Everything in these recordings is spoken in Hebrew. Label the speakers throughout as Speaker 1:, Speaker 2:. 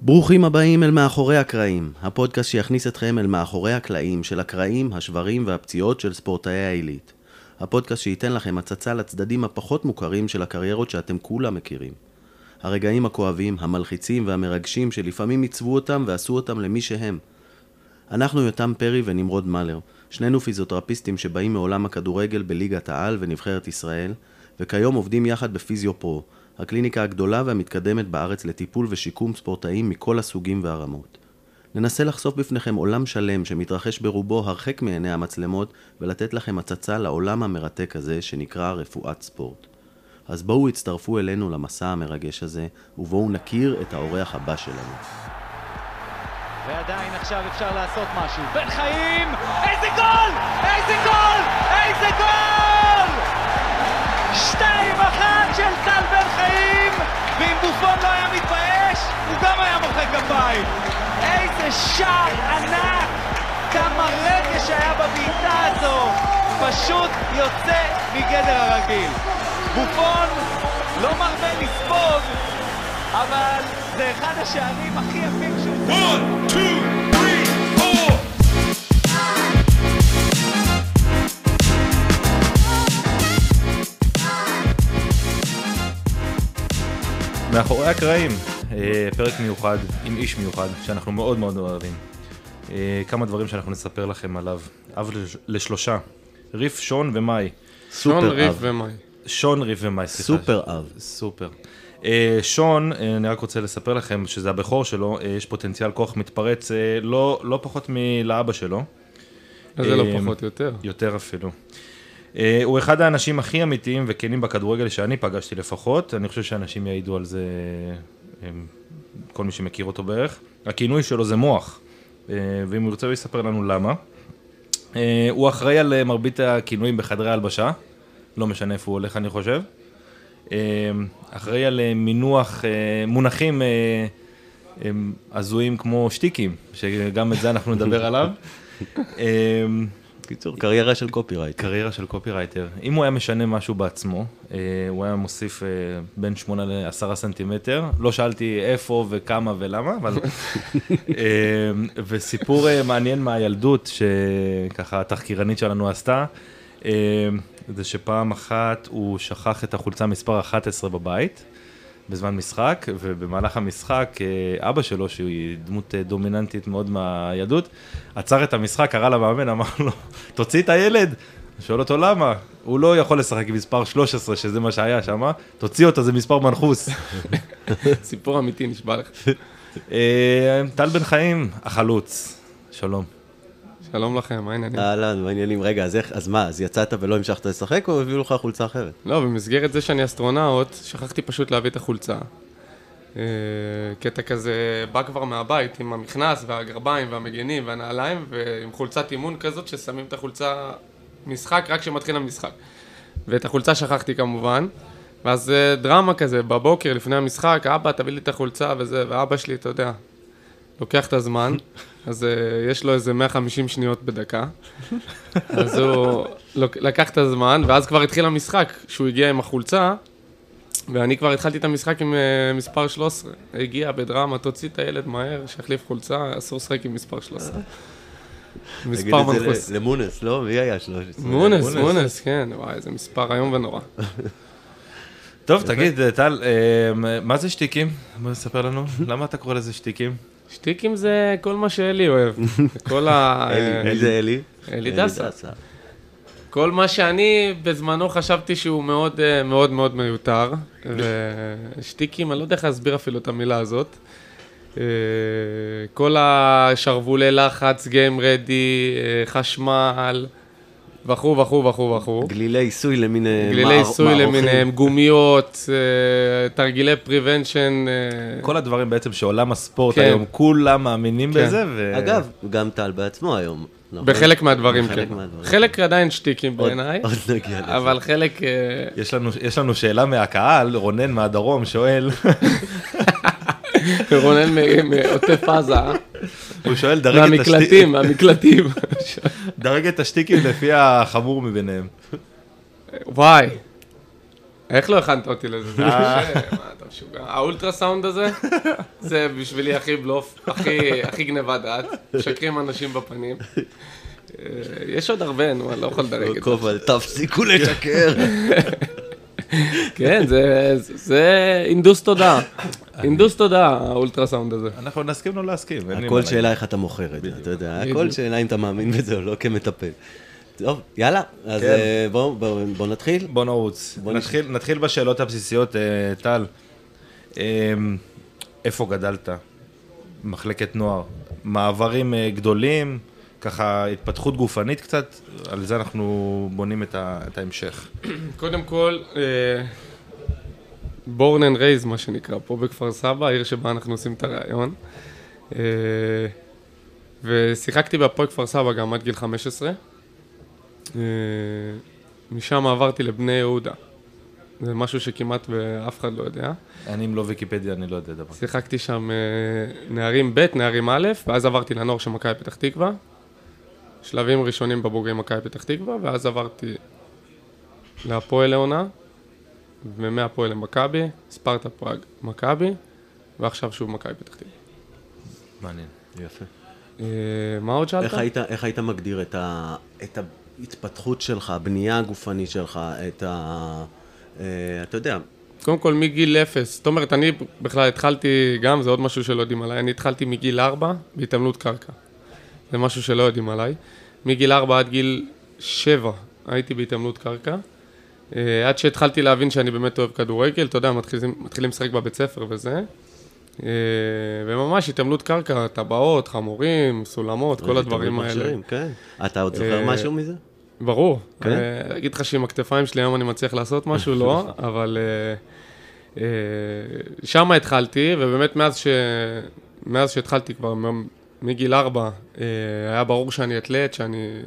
Speaker 1: ברוכים הבאים אל מאחורי הקרעים, הפודקאסט שיכניס אתכם אל מאחורי הקלעים של הקרעים, השברים והפציעות של ספורטאי העילית. הפודקאסט שייתן לכם הצצה לצדדים הפחות מוכרים של הקריירות שאתם כולם מכירים. הרגעים הכואבים, המלחיצים והמרגשים שלפעמים עיצבו אותם ועשו אותם למי שהם. אנחנו יותם פרי ונמרוד מלר, שנינו פיזיותרפיסטים שבאים מעולם הכדורגל בליגת העל ונבחרת ישראל, וכיום עובדים יחד בפיזיו פרו, הקליניקה הגדולה והמתקדמת בארץ לטיפול ושיקום ספורטאים מכל הסוגים והרמות. ננסה לחשוף בפניכם עולם שלם שמתרחש ברובו הרחק מעיני המצלמות ולתת לכם הצצה לעולם המרתק הזה שנקרא רפואת ספורט. אז בואו הצטרפו אלינו למסע המרגש הזה, ובואו נכיר את האורח הבא שלנו.
Speaker 2: ועדיין עכשיו אפשר לעשות משהו. בן חיים! איזה גול! איזה גול! איזה גול! אחת של טל בן חיים! ואם בופון לא היה מתבייש, הוא גם היה מוחא כפיים. איזה שער ענק! כמה רגש היה בבעיטה הזו! פשוט יוצא מגדר הרגיל. בופון לא מרבה לספוג, אבל זה אחד השערים הכי יפים שהוא...
Speaker 3: 1, 2, 3
Speaker 4: מאחורי הקרעים, אה, פרק מיוחד עם איש מיוחד שאנחנו מאוד מאוד אוהבים. אה, כמה דברים שאנחנו נספר לכם עליו. אב לש- לשלושה, ריף, שון ומאי.
Speaker 5: שון ריף. ומאי.
Speaker 4: שון, ריף ומאי, סליחה.
Speaker 1: סופר אב.
Speaker 4: סופר. אה, שון, אני רק רוצה לספר לכם שזה הבכור שלו, יש פוטנציאל כוח מתפרץ לא, לא פחות מלאבא שלו.
Speaker 5: אז זה לא פחות יותר.
Speaker 4: יותר אפילו. אה, הוא אחד האנשים הכי אמיתיים וכנים בכדורגל שאני פגשתי לפחות, אני חושב שאנשים יעידו על זה, אה, כל מי שמכיר אותו בערך. הכינוי שלו זה מוח, אה, ואם הוא ירצה הוא יספר לנו למה. הוא אחראי על מרבית הכינויים בחדרי ההלבשה, לא משנה איפה הוא הולך אני חושב. אחראי על מינוח, מונחים הזויים כמו שטיקים, שגם את זה אנחנו נדבר עליו.
Speaker 1: קיצור, קריירה של copyright.
Speaker 4: קריירה של קופירייטר. אם הוא היה משנה משהו בעצמו, אה, הוא היה מוסיף אה, בין 8 ל-10 סנטימטר. לא שאלתי איפה וכמה ולמה, אבל... אה, וסיפור מעניין מהילדות, שככה התחקירנית שלנו עשתה, זה שפעם אחת הוא שכח את החולצה מספר 11 בבית. בזמן משחק, ובמהלך המשחק אה, אבא שלו, שהיא דמות אה, דומיננטית מאוד מהילדות, עצר את המשחק, קרא למאמן, אמר לו, תוציא את הילד. שואל אותו למה, הוא לא יכול לשחק עם מספר 13, שזה מה שהיה שם, תוציא אותו, זה מספר מנחוס.
Speaker 5: סיפור אמיתי נשבע לך.
Speaker 4: אה, טל בן חיים, החלוץ, שלום.
Speaker 5: שלום לכם, מה העניינים?
Speaker 1: אהלן, מעניינים. רגע, אז איך, אז מה, אז יצאת ולא המשכת לשחק, או הביאו לך חולצה אחרת?
Speaker 5: לא, במסגרת זה שאני אסטרונאוט, שכחתי פשוט להביא את החולצה. אה, קטע כזה בא כבר מהבית עם המכנס והגרביים והמגנים והנעליים ועם חולצת אימון כזאת ששמים את החולצה משחק רק כשמתחיל המשחק. ואת החולצה שכחתי כמובן. ואז דרמה כזה, בבוקר לפני המשחק, אבא תביא לי את החולצה וזה, ואבא שלי, אתה יודע, לוקח את הזמן, אז uh, יש לו איזה 150 שניות בדקה. אז הוא לקח את הזמן, ואז כבר התחיל המשחק, שהוא הגיע עם החולצה, ואני כבר התחלתי את המשחק עם uh, מספר 13. הגיע בדרמה, תוציא את הילד מהר, שיחליף חולצה, אסור לשחק עם מספר 13.
Speaker 1: תגיד
Speaker 5: מספר
Speaker 1: את זה
Speaker 5: מנחוס.
Speaker 1: ל- למונס, לא? מי היה 13?
Speaker 5: מונס, מונס, כן, וואי, איזה מספר איום ונורא.
Speaker 4: טוב, תגיד, אה, טל, אה, מה זה שטיקים? בוא תספר לנו, למה אתה קורא לזה שטיקים?
Speaker 5: שטיקים זה כל מה שאלי אוהב. כל ה...
Speaker 1: אלי, מי זה אלי?
Speaker 5: אלי דסה. כל מה שאני בזמנו חשבתי שהוא מאוד אה, מאוד מאוד מיותר, ושטיקים, אני לא יודע איך להסביר אפילו את המילה הזאת. אה, כל השרוולי לחץ, גיים רדי, חשמל, וכו' וכו' וכו' וכו'.
Speaker 1: גלילי עיסוי למיניהם.
Speaker 5: גלילי עיסוי. למיניהם, גומיות, אה, תרגילי פריבנשן. אה,
Speaker 4: כל הדברים בעצם שעולם הספורט
Speaker 5: כן.
Speaker 4: היום, כולם מאמינים
Speaker 5: כן.
Speaker 4: בזה, ו...
Speaker 1: אגב, גם טל בעצמו היום. נכון?
Speaker 5: בחלק מהדברים,
Speaker 1: בחלק
Speaker 5: כן.
Speaker 1: מהדברים.
Speaker 5: חלק עדיין שטיקים בעיניי,
Speaker 1: עוד נגיע לזה.
Speaker 5: אבל חלק... אה,
Speaker 4: יש לנו, יש לנו שאלה מהקהל, רונן מהדרום שואל,
Speaker 5: רונן מעוטף עזה,
Speaker 4: הוא שואל, דרג את, השטיק,
Speaker 5: מהמקלטים, מהמקלטים.
Speaker 4: דרג את השטיקים לפי החמור מביניהם.
Speaker 5: וואי, איך לא הכנת אותי לזה? מה, אתה משוגע. האולטרסאונד הזה, זה בשבילי הכי בלוף, הכי, גניבת דעת. משקרים אנשים בפנים. אה, יש עוד הרבה, נו, אני לא יכול לדרג את זה.
Speaker 1: תפסיקו לשקר.
Speaker 5: כן, זה, זה אינדוס תודעה. אינדוס תודעה, האולטרסאונד הזה.
Speaker 4: אנחנו נסכים לא להסכים.
Speaker 1: הכל. שאלה איך אתה מוכר את זה, אתה יודע, הכל. שאלה אם אתה מאמין בזה או לא כמטפל. טוב, יאללה, אז
Speaker 4: כן.
Speaker 1: אה, בואו בוא, בוא נתחיל.
Speaker 4: בוא נרוץ.
Speaker 1: בוא
Speaker 4: נתחיל, נתחיל בשאלות הבסיסיות, אה, טל. אה, איפה גדלת? מחלקת נוער. מעברים אה, גדולים, ככה התפתחות גופנית קצת, על זה אנחנו בונים את, ה, את ההמשך.
Speaker 5: קודם כל, born and raised, מה שנקרא, פה בכפר סבא, העיר שבה אנחנו עושים את הראיון. אה, ושיחקתי בהפועל כפר סבא גם עד גיל 15. אה, משם עברתי לבני יהודה. זה משהו שכמעט ואף אחד לא יודע.
Speaker 4: אני אם לא ויקיפדיה, אני לא יודע דבר.
Speaker 5: שיחקתי שם אה, נערים ב', נערים א', ואז עברתי לנוער של מכבי פתח תקווה. שלבים ראשונים בבוגרים מכבי פתח תקווה, ואז עברתי להפועל לעונה, ומהפועל למכבי, ספרטה פראג מכבי, ועכשיו שוב מכבי פתח תקווה.
Speaker 4: מעניין.
Speaker 1: יפה.
Speaker 5: אה, מה עוד שאלת?
Speaker 1: איך היית, איך היית מגדיר את, ה, את ההתפתחות שלך, הבנייה הגופנית שלך, את ה... אה, אתה יודע,
Speaker 5: קודם כל מגיל אפס, זאת אומרת, אני בכלל התחלתי, גם זה עוד משהו שלא יודעים עליי, אני התחלתי מגיל ארבע בהתעמלות קרקע. זה משהו שלא יודעים עליי. מגיל ארבע עד גיל שבע הייתי בהתעמלות קרקע. אה, עד שהתחלתי להבין שאני באמת אוהב כדורגל, אתה יודע, מתחילים, מתחילים לשחק בבית ספר וזה. אה, וממש התעמלות קרקע, טבעות, חמורים, סולמות, כל הדברים האלה.
Speaker 1: מכשירים, כן. אתה עוד זוכר
Speaker 5: אה,
Speaker 1: משהו מזה?
Speaker 5: ברור.
Speaker 1: כן?
Speaker 5: אה, אגיד לך שעם הכתפיים שלי היום אני מצליח לעשות משהו, לא, אבל אה, אה, שם התחלתי, ובאמת מאז, ש... מאז שהתחלתי כבר, מגיל ארבע, אה, היה ברור שאני אתלט, שאני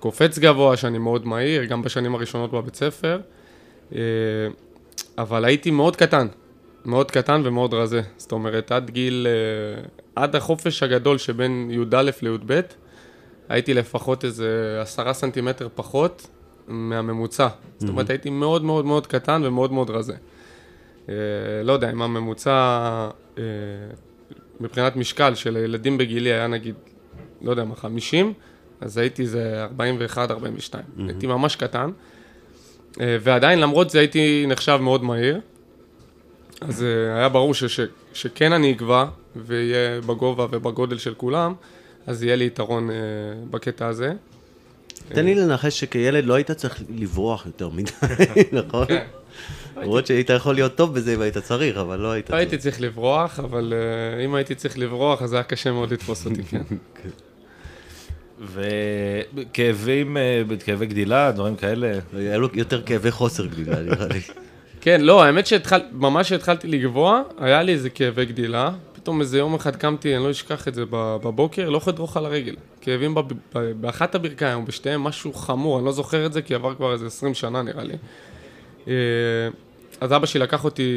Speaker 5: קופץ גבוה, שאני מאוד מהיר, גם בשנים הראשונות בבית ספר, אה, אבל הייתי מאוד קטן, מאוד קטן ומאוד רזה. זאת אומרת, עד גיל, אה, עד החופש הגדול שבין י"א לי"ב, הייתי לפחות איזה עשרה סנטימטר פחות מהממוצע. זאת אומרת, הייתי מאוד מאוד מאוד קטן ומאוד מאוד רזה. לא יודע, אם הממוצע מבחינת משקל של הילדים בגילי היה נגיד, לא יודע מה, 50, אז הייתי איזה 41, 42. הייתי ממש קטן. אה, ועדיין, למרות זה הייתי נחשב מאוד מהיר. אז אה, היה ברור ש, ש, שכן אני אגבע, ויהיה בגובה ובגודל של כולם, אז יהיה לי יתרון אה, בקטע הזה.
Speaker 1: תן לי לנחש שכילד לא היית צריך לברוח יותר מדי, נכון?
Speaker 5: כן.
Speaker 1: למרות שהיית יכול להיות טוב בזה אם היית צריך, אבל לא היית
Speaker 5: לא הייתי צריך לברוח, אבל אה, אם הייתי צריך לברוח, אז היה קשה מאוד לתפוס אותי, כן.
Speaker 4: וכאבים, אה, כאבי גדילה, דברים כאלה.
Speaker 1: היה לו יותר כאבי חוסר גדילה, נראה לי.
Speaker 5: כן, לא, האמת שממש כשהתחלתי לגבוה, היה לי איזה כאבי גדילה. פתאום איזה יום אחד קמתי, אני לא אשכח את זה בבוקר, לא יכול לדרוך על הרגל. כאבים בב- באחת הברכיים, או בשתיהם, משהו חמור, אני לא זוכר את זה, כי עבר כבר איזה 20 שנה נראה לי. אז אבא שלי לקח אותי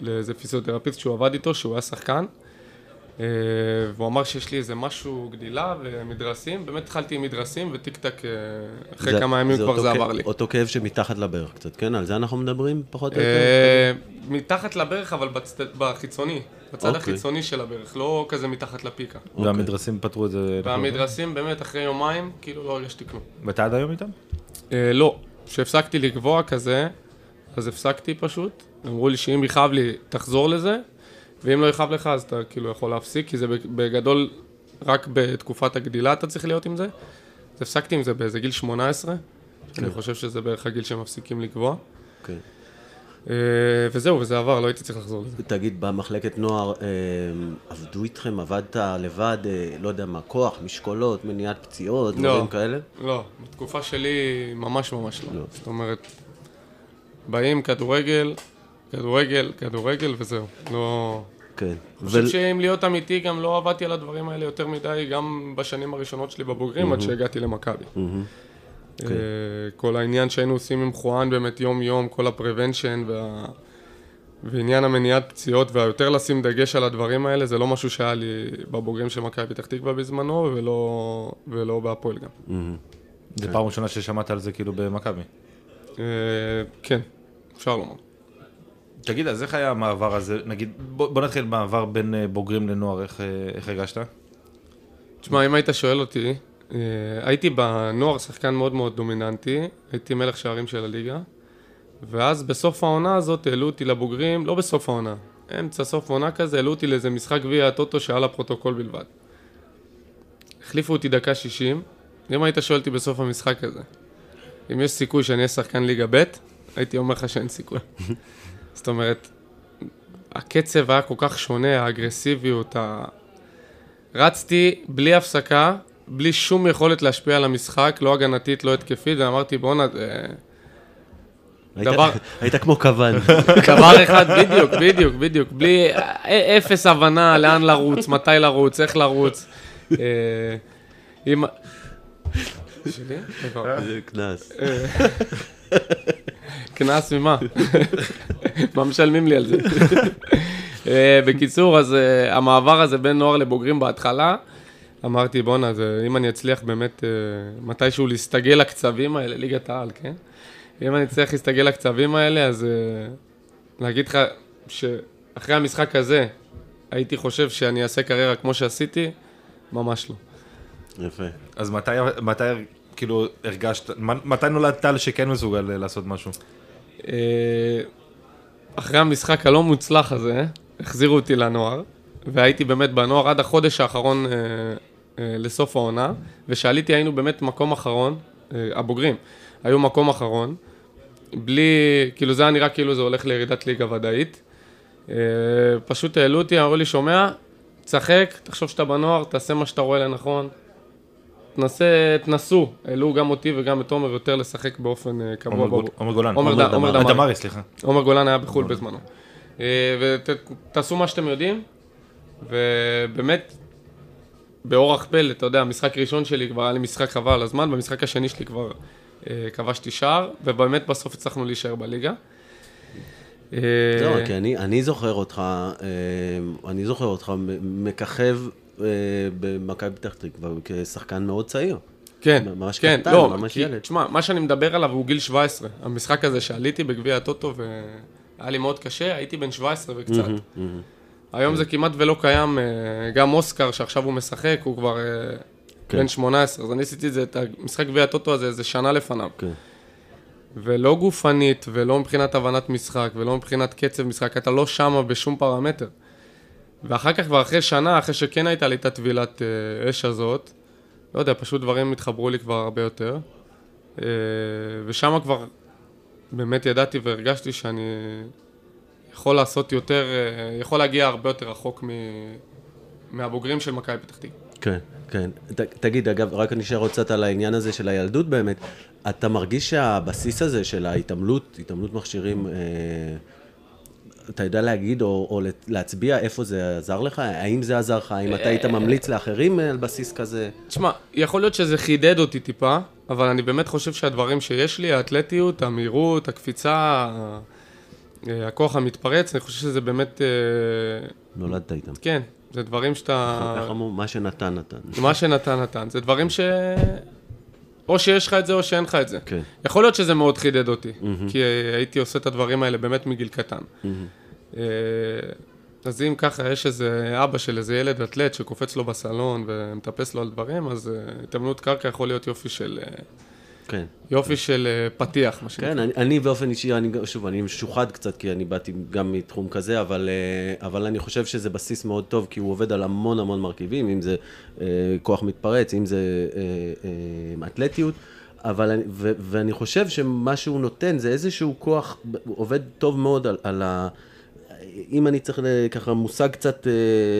Speaker 5: לאיזה פיזיותרפיסט שהוא עבד איתו, שהוא היה שחקן. אה, והוא אמר שיש לי איזה משהו גדילה ומדרסים, באמת התחלתי עם מדרסים וטיק טק, אה, אחרי
Speaker 1: זה-
Speaker 5: כמה ימים כבר
Speaker 1: אותו
Speaker 5: זה עבר לי.
Speaker 1: אותו כאב שמתחת לברך קצת, כן? על זה אנחנו מדברים פחות או יותר?
Speaker 5: אה, מתחת לברך, אבל בצד- בחיצוני, בצד
Speaker 1: אוקיי.
Speaker 5: החיצוני של הברך, לא כזה מתחת לפיקה.
Speaker 4: והמדרסים פתרו את זה.
Speaker 5: והמדרסים באמת אחרי יומיים, כאילו לא הרגשתי כלום.
Speaker 4: ואתה עד היום איתם?
Speaker 5: לא, כשהפסקתי לקבוע כזה, אז הפסקתי פשוט. אמרו לי שאם יכאב לי, תחזור לזה, ואם לא יכאב לך, אז אתה כאילו יכול להפסיק, כי זה בגדול, רק בתקופת הגדילה אתה צריך להיות עם זה. אז הפסקתי עם זה באיזה גיל 18, אני חושב שזה בערך הגיל שמפסיקים לקבוע.
Speaker 1: כן.
Speaker 5: אה, וזהו, וזה עבר, לא הייתי צריך לחזור לזה.
Speaker 1: תגיד, במחלקת נוער, אה, עבדו איתכם, עבדת לבד, אה, לא יודע מה, כוח, משקולות, מניעת פציעות,
Speaker 5: לא.
Speaker 1: דברים כאלה?
Speaker 5: לא, בתקופה שלי ממש ממש לא.
Speaker 1: לא.
Speaker 5: זאת אומרת, באים כדורגל, כדורגל, כדורגל וזהו. לא...
Speaker 1: כן.
Speaker 5: אני חושב
Speaker 1: ול-
Speaker 5: שאם להיות אמיתי, גם לא עבדתי על הדברים האלה יותר מדי, גם בשנים הראשונות שלי בבוגרים, עד שהגעתי למכבי.
Speaker 1: מהמם.
Speaker 5: אה, כל העניין שהיינו עושים עם חואן באמת יום-יום, כל ה-prevention וה... ועניין המניעת פציעות, והיותר לשים דגש על הדברים האלה, זה לא משהו שהיה לי בבוגרים של מכבי פתח תקווה בזמנו, ולא, ולא בהפועל גם.
Speaker 1: מהמם.
Speaker 4: זה פעם ראשונה ששמעת על זה כאילו במכבי.
Speaker 5: אה, כן, אפשר לומר.
Speaker 4: תגיד, אז איך היה המעבר הזה? נגיד, בוא, בוא נתחיל מעבר בין אה, בוגרים לנוער, איך, אה, איך הרגשת?
Speaker 5: תשמע, אם היית שואל אותי, אה, הייתי בנוער שחקן מאוד מאוד דומיננטי, הייתי מלך שערים של הליגה, ואז בסוף העונה הזאת העלו אותי לבוגרים, לא בסוף העונה, אמצע סוף עונה כזה, העלו אותי לאיזה משחק גביע הטוטו שהיה לפרוטוקול בלבד. החליפו אותי דקה 60, אם היית שואל אותי בסוף המשחק הזה, אם יש סיכוי שאני אהיה שחקן ליגה ב', הייתי אומר לך שאין סיכוי. זאת אומרת, הקצב היה כל כך שונה, האגרסיביות, ה... רצתי בלי הפסקה, בלי שום יכולת להשפיע על המשחק, לא הגנתית, לא התקפית, ואמרתי, בואנה, זה... דבר-
Speaker 1: היית כמו כוון.
Speaker 5: דבר אחד, בדיוק, בדיוק, בדיוק, בלי אפס הבנה לאן לרוץ, מתי לרוץ, איך לרוץ. אה, אם... שלי? רגע,
Speaker 1: זה קנס.
Speaker 5: קנס ממה? מה משלמים לי על זה? אה, בקיצור, אז אה, המעבר הזה בין נוער לבוגרים בהתחלה, אמרתי, בואנה, זה- אם אני אצליח באמת אה, מתישהו להסתגל לקצבים האלה, ליגת העל, כן? אם אני אצליח להסתגל לקצבים האלה, אז להגיד לך שאחרי המשחק הזה, הייתי חושב שאני אעשה קריירה כמו שעשיתי, ממש לא.
Speaker 1: יפה.
Speaker 4: אז מתי, מתי כאילו הרגשת, מתי נולדת טל שכן מסוגל לעשות משהו?
Speaker 5: אה, אחרי המשחק הלא מוצלח הזה, החזירו אותי לנוער, והייתי באמת בנוער עד החודש האחרון אה, אה, לסוף העונה, ושעליתי היינו באמת מקום אחרון, הבוגרים, היו מקום אחרון, בלי, כאילו זה היה נראה כאילו זה הולך לירידת ליגה ודאית. פשוט העלו אותי, אמרו לי, שומע, תשחק, תחשוב שאתה בנוער, תעשה מה שאתה רואה לנכון. תנסה, תנסו, העלו גם אותי וגם את עומר יותר לשחק באופן אה, קבוע.
Speaker 4: עומר גולן.
Speaker 5: עומר ד- עומר דמארי.
Speaker 4: דמארי, סליחה.
Speaker 5: עומר גולן היה בחו"ל בזמנו. אה, ותעשו מה שאתם יודעים, ובאמת, באורח פלא, אתה יודע, המשחק ראשון שלי כבר היה לי משחק חבל על הזמן, במשחק השני שלי כבר אה, כבשתי שער, ובאמת בסוף הצלחנו להישאר בליגה.
Speaker 1: זהו, כי אני, אני זוכר אותך, אני זוכר אותך מככב במכבי פתח תקווה כשחקן מאוד צעיר.
Speaker 5: כן,
Speaker 1: ממש
Speaker 5: כן,
Speaker 1: קטן,
Speaker 5: לא,
Speaker 1: ממש
Speaker 5: כי-
Speaker 1: ילד.
Speaker 5: תשמע, מה שאני מדבר עליו הוא גיל 17. המשחק הזה שעליתי בגביע הטוטו והיה לי מאוד קשה, הייתי בן 17 וקצת. היום זה כמעט ולא קיים, אה, גם אוסקר שעכשיו הוא משחק, הוא כבר אה,
Speaker 1: כן.
Speaker 5: בן 18, אז אני עשיתי את זה, את המשחק גביע הטוטו הזה, איזה שנה לפניו.
Speaker 1: כן.
Speaker 5: ולא גופנית, ולא מבחינת הבנת משחק, ולא מבחינת קצב משחק, אתה לא שמה בשום פרמטר. ואחר כך, כבר אחרי שנה, אחרי שכן הייתה לי את הטבילת אה, אש הזאת, לא יודע, פשוט דברים התחברו לי כבר הרבה יותר. אה, ושם כבר באמת ידעתי והרגשתי שאני יכול לעשות יותר, אה, יכול להגיע הרבה יותר רחוק מ... מהבוגרים של מכבי פתח תקווה.
Speaker 1: כן, כן. ת, תגיד, אגב, רק אני אשאר עוד קצת על העניין הזה של הילדות באמת. אתה מרגיש שהבסיס הזה של ההתעמלות, התעמלות מכשירים, אה, אתה יודע להגיד או, או להצביע איפה זה עזר לך? האם זה עזר לך? האם אתה היית ממליץ לאחרים על בסיס כזה?
Speaker 5: תשמע, יכול להיות שזה חידד אותי טיפה, אבל אני באמת חושב שהדברים שיש לי, האתלטיות, המהירות, הקפיצה, אה, הכוח המתפרץ, אני חושב שזה באמת, אה,
Speaker 1: נולדת איתם.
Speaker 5: כן, זה דברים שאתה...
Speaker 1: אמרו? מה שנתן, נתן.
Speaker 5: מה שנתן נתן, זה דברים ש... או שיש לך את זה או שאין לך את זה.
Speaker 1: כן.
Speaker 5: יכול להיות שזה מאוד חידד אותי, כי אה, הייתי עושה את הדברים האלה באמת מגיל קטן. אה, אז אם ככה יש איזה אבא של איזה ילד אתלט שקופץ לו בסלון ומטפס לו על דברים, אז אה, התאמנות קרקע יכול להיות יופי של, אה,
Speaker 1: כן.
Speaker 5: יופי של אה, פתיח, מה שנקרא.
Speaker 1: כן, אני, אני באופן אישי, אני, שוב, אני משוחד קצת, כי אני באתי גם מתחום כזה, אבל, אה, אבל אני חושב שזה בסיס מאוד טוב, כי הוא עובד על המון המון מרכיבים, אם זה אה, כוח מתפרץ, אם זה אה, אה, אתלטיות, אבל, אני- ו, ואני חושב שמה שהוא נותן זה איזשהו כוח, הוא עובד טוב מאוד על, על ה... אם אני צריך ככה מושג קצת,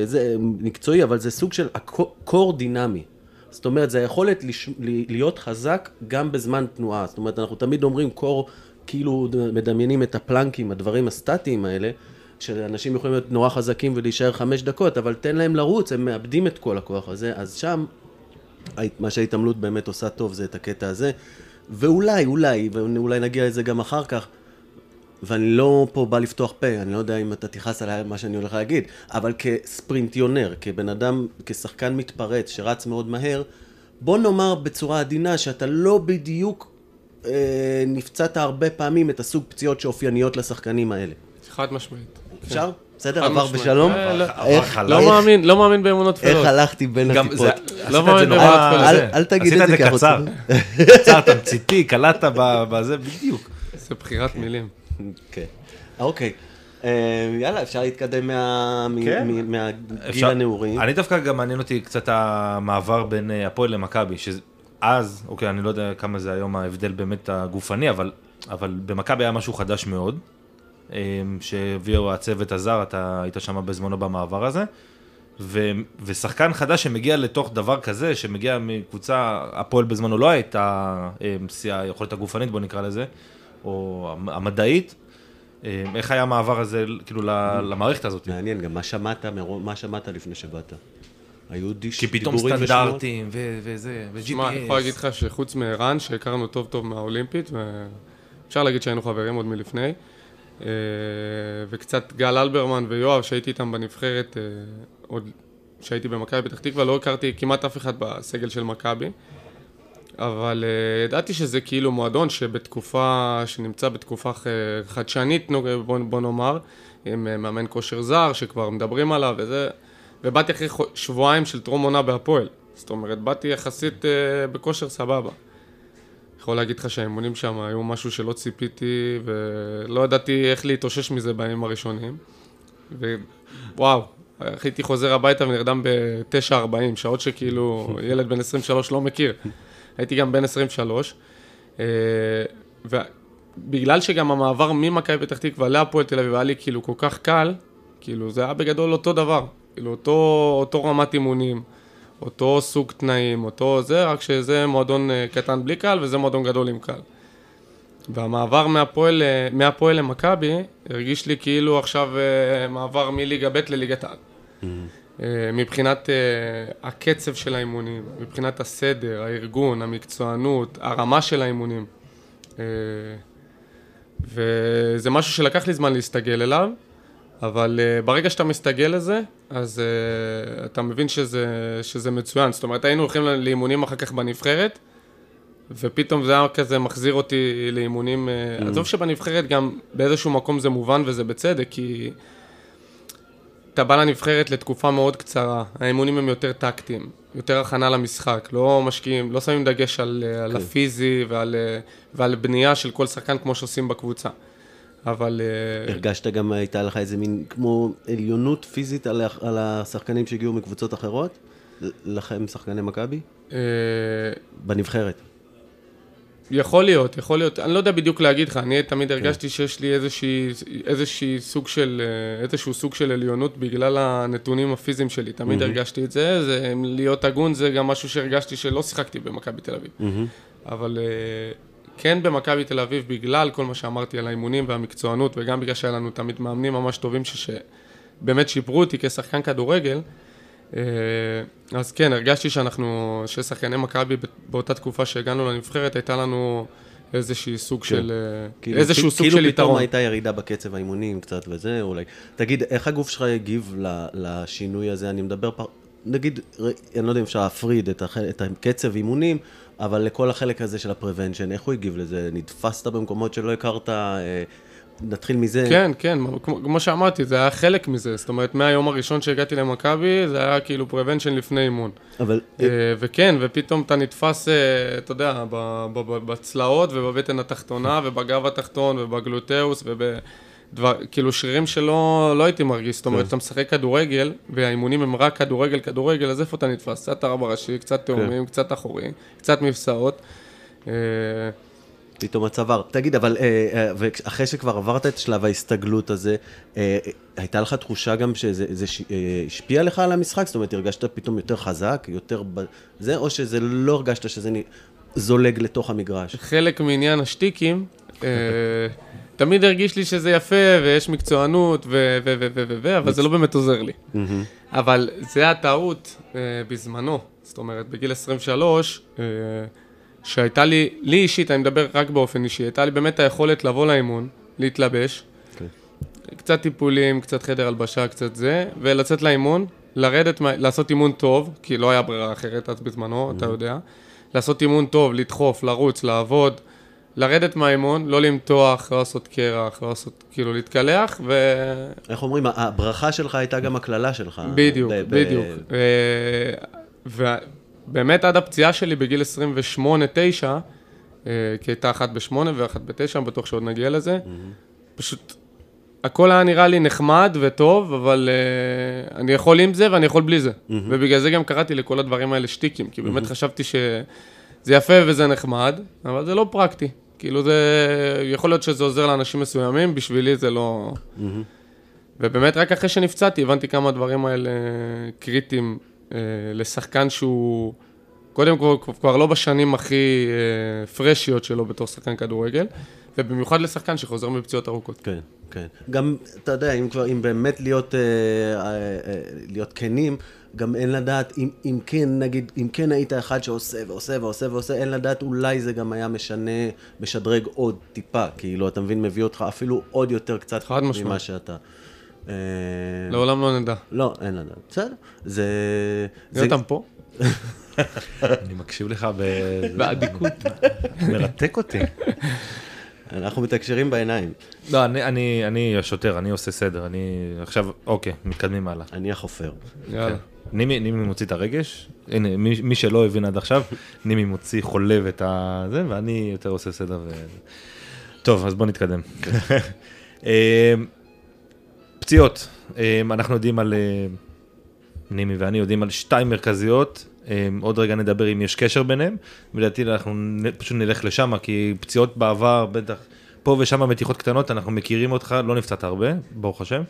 Speaker 1: זה מקצועי, אבל זה סוג של הקו- קור דינמי. זאת אומרת, זה היכולת לש... להיות חזק גם בזמן תנועה. זאת אומרת, אנחנו תמיד אומרים קור, כאילו מדמיינים את הפלנקים, הדברים הסטטיים האלה, שאנשים יכולים להיות נורא חזקים ולהישאר חמש דקות, אבל תן להם לרוץ, הם מאבדים את כל הכוח הזה, אז שם, מה שההתעמלות באמת עושה טוב זה את הקטע הזה. ואולי, אולי, ואולי נגיע לזה גם אחר כך, ואני לא פה בא לפתוח פה, אני לא יודע אם אתה תכעס על מה שאני הולך להגיד, אבל כספרינטיונר, כבן אדם, כשחקן מתפרץ שרץ מאוד מהר, בוא נאמר בצורה עדינה שאתה לא בדיוק אה, נפצעת הרבה פעמים את הסוג פציעות שאופייניות לשחקנים האלה.
Speaker 5: חד משמעית.
Speaker 1: אפשר? בסדר,
Speaker 5: חד
Speaker 1: עבר. בשלום?
Speaker 5: אה, לא-
Speaker 1: איך-
Speaker 4: חלק.
Speaker 5: לא מאמין, לא מאמין באמונות
Speaker 1: איך
Speaker 5: טפלות.
Speaker 1: הלכתי בין הטיפות?
Speaker 4: זה,
Speaker 5: לא
Speaker 4: את זה
Speaker 5: מאמין
Speaker 4: נורא,
Speaker 5: בבת
Speaker 1: אל-
Speaker 4: זה.
Speaker 1: אל תגיד
Speaker 4: עשית
Speaker 1: את זה,
Speaker 4: קצר, קצר, תמציתי, קלטת ב- בזה, בדיוק.
Speaker 5: זה בחירת מילים.
Speaker 1: כן. אוקיי. אה, יאללה, אפשר להתקדם
Speaker 4: כן.
Speaker 1: מהגיל
Speaker 4: אפשר-
Speaker 1: הנעורי.
Speaker 4: אני דווקא גם מעניין אותי קצת המעבר בין אה, הפועל למכבי, שאז, אוקיי, אני לא יודע כמה זה היום ההבדל באמת הגופני, אבל, אבל במכבי היה משהו חדש מאוד, אה, שהביאו הצוות הזר, אתה היית שם בזמנו במעבר הזה, ו, ושחקן חדש שמגיע לתוך דבר כזה, שמגיע מקבוצה, הפועל בזמנו לא הייתה אה, שיא היכולת הגופנית, בוא נקרא לזה, או המ- המדעית, אה, איך היה המעבר הזה, כאילו, ל- למערכת הזאת?
Speaker 1: מעניין, גם מה שמעת, מה שמעת לפני שבאת? היו דיש,
Speaker 4: כי פתאום
Speaker 1: דיבורים ושמועות?
Speaker 4: סטנדרטים ו- וזה,
Speaker 5: שמע, אני יכול להגיד
Speaker 4: ו-GPS.
Speaker 5: לך שחוץ מערן, שהכרנו טוב טוב מהאולימפית, ואפשר להגיד שהיינו חברים עוד מלפני, אה, וקצת גל אלברמן ויואב, שהייתי איתם בנבחרת, אה, עוד כשהייתי במכבי פתח תקווה, לא הכרתי כמעט אף אחד בסגל של מכבי. אבל uh, ידעתי שזה כאילו מועדון שבתקופה, שנמצא בתקופה חדשנית, בוא, בוא נאמר, עם uh, מאמן כושר זר שכבר מדברים עליו וזה, ובאתי אחרי שבועיים של טרום עונה בהפועל. זאת אומרת, באתי יחסית uh, בכושר סבבה. יכול להגיד לך שהאימונים שם היו משהו שלא ציפיתי, ולא ידעתי איך להתאושש מזה בימים הראשונים. ווואו, הייתי חוזר הביתה ונרדם ב-9.40, שעות שכאילו ילד בן 23 לא מכיר. הייתי גם בן 23. אה, ובגלל שגם המעבר ממכבי פתח תקווה להפועל תל אביב היה לי כאילו כל כך קל, כאילו זה היה בגדול אותו דבר. כאילו אותו, אותו רמת אימונים, אותו סוג תנאים, אותו זה, רק שזה מועדון אה, קטן בלי קהל וזה מועדון גדול עם קהל. והמעבר מהפועל, אה, מהפועל למכבי הרגיש לי כאילו עכשיו אה, מעבר מליגה ב' לליגת העל. אה, מבחינת אה, הקצב של האימונים, מבחינת הסדר, הארגון, המקצוענות, הרמה של האימונים. אה, וזה משהו שלקח לי זמן להסתגל אליו, אבל ברגע שאתה מסתגל לזה, אז אתה מבין שזה, שזה מצוין. זאת אומרת, היינו הולכים לאימונים אחר כך בנבחרת, ופתאום זה היה כזה מחזיר אותי לאימונים... Uh, עזוב שבנבחרת גם באיזשהו מקום זה מובן וזה בצדק, כי אתה בא לנבחרת לתקופה מאוד קצרה, האימונים הם יותר טקטיים, יותר הכנה למשחק, לא משקיעים, לא שמים דגש על, אה, על הפיזי ועל, אה, ועל בנייה של כל שחקן כמו שעושים בקבוצה. אבל... אה,
Speaker 1: הרגשת גם, הייתה לך איזה מין כמו עליונות פיזית על, על השחקנים שהגיעו מקבוצות אחרות? לכם, שחקני מכבי? בנבחרת.
Speaker 5: יכול להיות, יכול להיות, אני לא יודע בדיוק להגיד לך, אני תמיד הרגשתי שיש לי איזושהי, איזושהי סוג של, אה, איזשהו סוג של עליונות בגלל הנתונים הפיזיים שלי, תמיד הרגשתי את זה, זה, להיות הגון זה גם משהו שהרגשתי שלא שיחקתי במכבי תל אביב. אבל אה, כן במכבי תל אביב, בגלל כל מה שאמרתי על האימונים והמקצוענות, וגם בגלל שהיה לנו תמיד מאמנים ממש טובים שבאמת שיפרו אותי כשחקן כדורגל, אז כן, הרגשתי שאנחנו, ששחקני מכבי באותה תקופה שהגענו לנבחרת, הייתה לנו איזשהי סוג של, אה,
Speaker 1: כאילו,
Speaker 5: איזשהו
Speaker 1: פ-
Speaker 5: סוג
Speaker 1: כאילו
Speaker 5: של
Speaker 1: פתאום
Speaker 5: יתרון.
Speaker 1: הייתה ירידה בקצב האימונים קצת וזה, אולי. תגיד, איך הגוף שלך הגיב לשינוי הזה? אני מדבר, פר... נגיד, אני לא יודע אם אפשר להפריד את, הח... את הקצב אימונים, אבל לכל החלק הזה של ה prevention, איך הוא הגיב לזה? נתפסת במקומות שלא הכרת? אה, נתחיל מזה.
Speaker 5: כן, כן, כמו, כמו שאמרתי, זה היה חלק מזה, זאת אומרת, מהיום הראשון שהגעתי למכבי, זה היה כאילו prevention לפני אימון.
Speaker 1: אבל
Speaker 5: אה, וכן, ופתאום אתה נתפס, אה, אתה יודע, בצלעות ובבטן התחתונה ובגב התחתון ובגלוטאוס ובדבר, כאילו שרירים שלא לא הייתי מרגיש, זאת אומרת, אתה משחק כדורגל והאימונים הם רק כדורגל, כדורגל, אז איפה אתה נתפס? קצת ארבע ראשי, קצת תאומים, קצת אחורי, קצת מפסעות.
Speaker 1: פתאום הצוואר. תגיד, אבל אה, אה, ואחרי שכבר עברת את שלב ההסתגלות הזה, אה, הייתה לך תחושה גם שזה השפיע לך על המשחק? זאת אומרת, הרגשת פתאום יותר חזק, יותר... זה, או שזה לא הרגשת שזה. זולג לתוך המגרש?
Speaker 5: חלק מעניין השטיקים, תמיד הרגיש לי שזה יפה ויש מקצוענות ו... ו... ו... ו... ו... ו... אבל זה לא באמת עוזר לי. אבל זה הטעות בזמנו, זאת אומרת, בגיל 23, אה, שהייתה לי, לי אישית, אני מדבר רק באופן אישי, הייתה לי באמת היכולת לבוא לאימון, להתלבש, קצת טיפולים, קצת חדר הלבשה, קצת זה, ולצאת לאימון, לרדת, לעשות אימון טוב, כי לא היה ברירה אחרת אז בזמנו, אתה יודע, לעשות אימון טוב, לדחוף, לרוץ, לעבוד, לרדת מהאימון, לא למתוח, לא לעשות קרח, לא לעשות, כאילו להתקלח, ו...
Speaker 1: איך אומרים, הברכה שלך הייתה גם הקללה שלך.
Speaker 5: בדיוק,
Speaker 1: ב- ב-
Speaker 5: בדיוק. ובאמת עד הפציעה שלי בגיל 28-9, אה, כי הייתה אחת בשמונה ואחת בתשע, אני בטוח שעוד נגיע לזה. פשוט, הכל היה נראה לי נחמד וטוב, אבל uh, אני יכול עם זה ואני יכול בלי זה. ובגלל זה גם קראתי לכל הדברים האלה שטיקים, כי באמת חשבתי שזה יפה וזה נחמד, אבל זה לא פרקטי. כאילו זה, יכול להיות שזה עוזר לאנשים מסוימים, בשבילי זה לא... ובאמת רק אחרי שנפצעתי הבנתי כמה הדברים האלה קריטיים לשחקן שהוא קודם כל כבר לא בשנים הכי אה, פרשיות שלו בתור שחקן כדורגל, ובמיוחד לשחקן שחוזר מפציעות ארוכות.
Speaker 1: כן, כן. גם, אתה יודע, אם כבר, אם באמת להיות, אה, אה, אה, להיות כנים, גם אין לדעת, אם, אם כן, נגיד, אם כן היית אחד שעושה ועושה ועושה ועושה, אין לדעת, אולי זה גם היה משנה, משדרג עוד טיפה, כאילו, אתה מבין, מביא אותך אפילו עוד יותר קצת
Speaker 5: חד משמעית.
Speaker 1: ממה שאתה. אה,
Speaker 5: לעולם לא נדע.
Speaker 1: לא, אין לדעת. בסדר. זה... זה-
Speaker 5: יותם פה?
Speaker 4: אני מקשיב לך.
Speaker 5: באדיקות.
Speaker 4: מרתק אותי.
Speaker 1: אנחנו מתקשרים בעיניים.
Speaker 4: לא, אני, אני, אני השוטר, אני עושה סדר, אני עכשיו, אוקיי, מתקדמים הלאה.
Speaker 1: אני החופר.
Speaker 5: יאללה.
Speaker 4: נימי, נימי מוציא את הרגש, הנה, מי, מי שלא הבין עד עכשיו, נימי מוציא חולב את הזה, ואני יותר עושה סדר. ו... טוב, אז בוא נתקדם. פציעות, אה, אנחנו יודעים על, אה, נימי ואני יודעים על שתיים מרכזיות, אה, עוד רגע נדבר אם יש קשר ביניהם, ולדעתי אנחנו פשוט נלך לשם, כי פציעות בעבר, בטח, פה ושם מתיחות קטנות, אנחנו מכירים אותך, לא נפצעת הרבה, ברוך השם.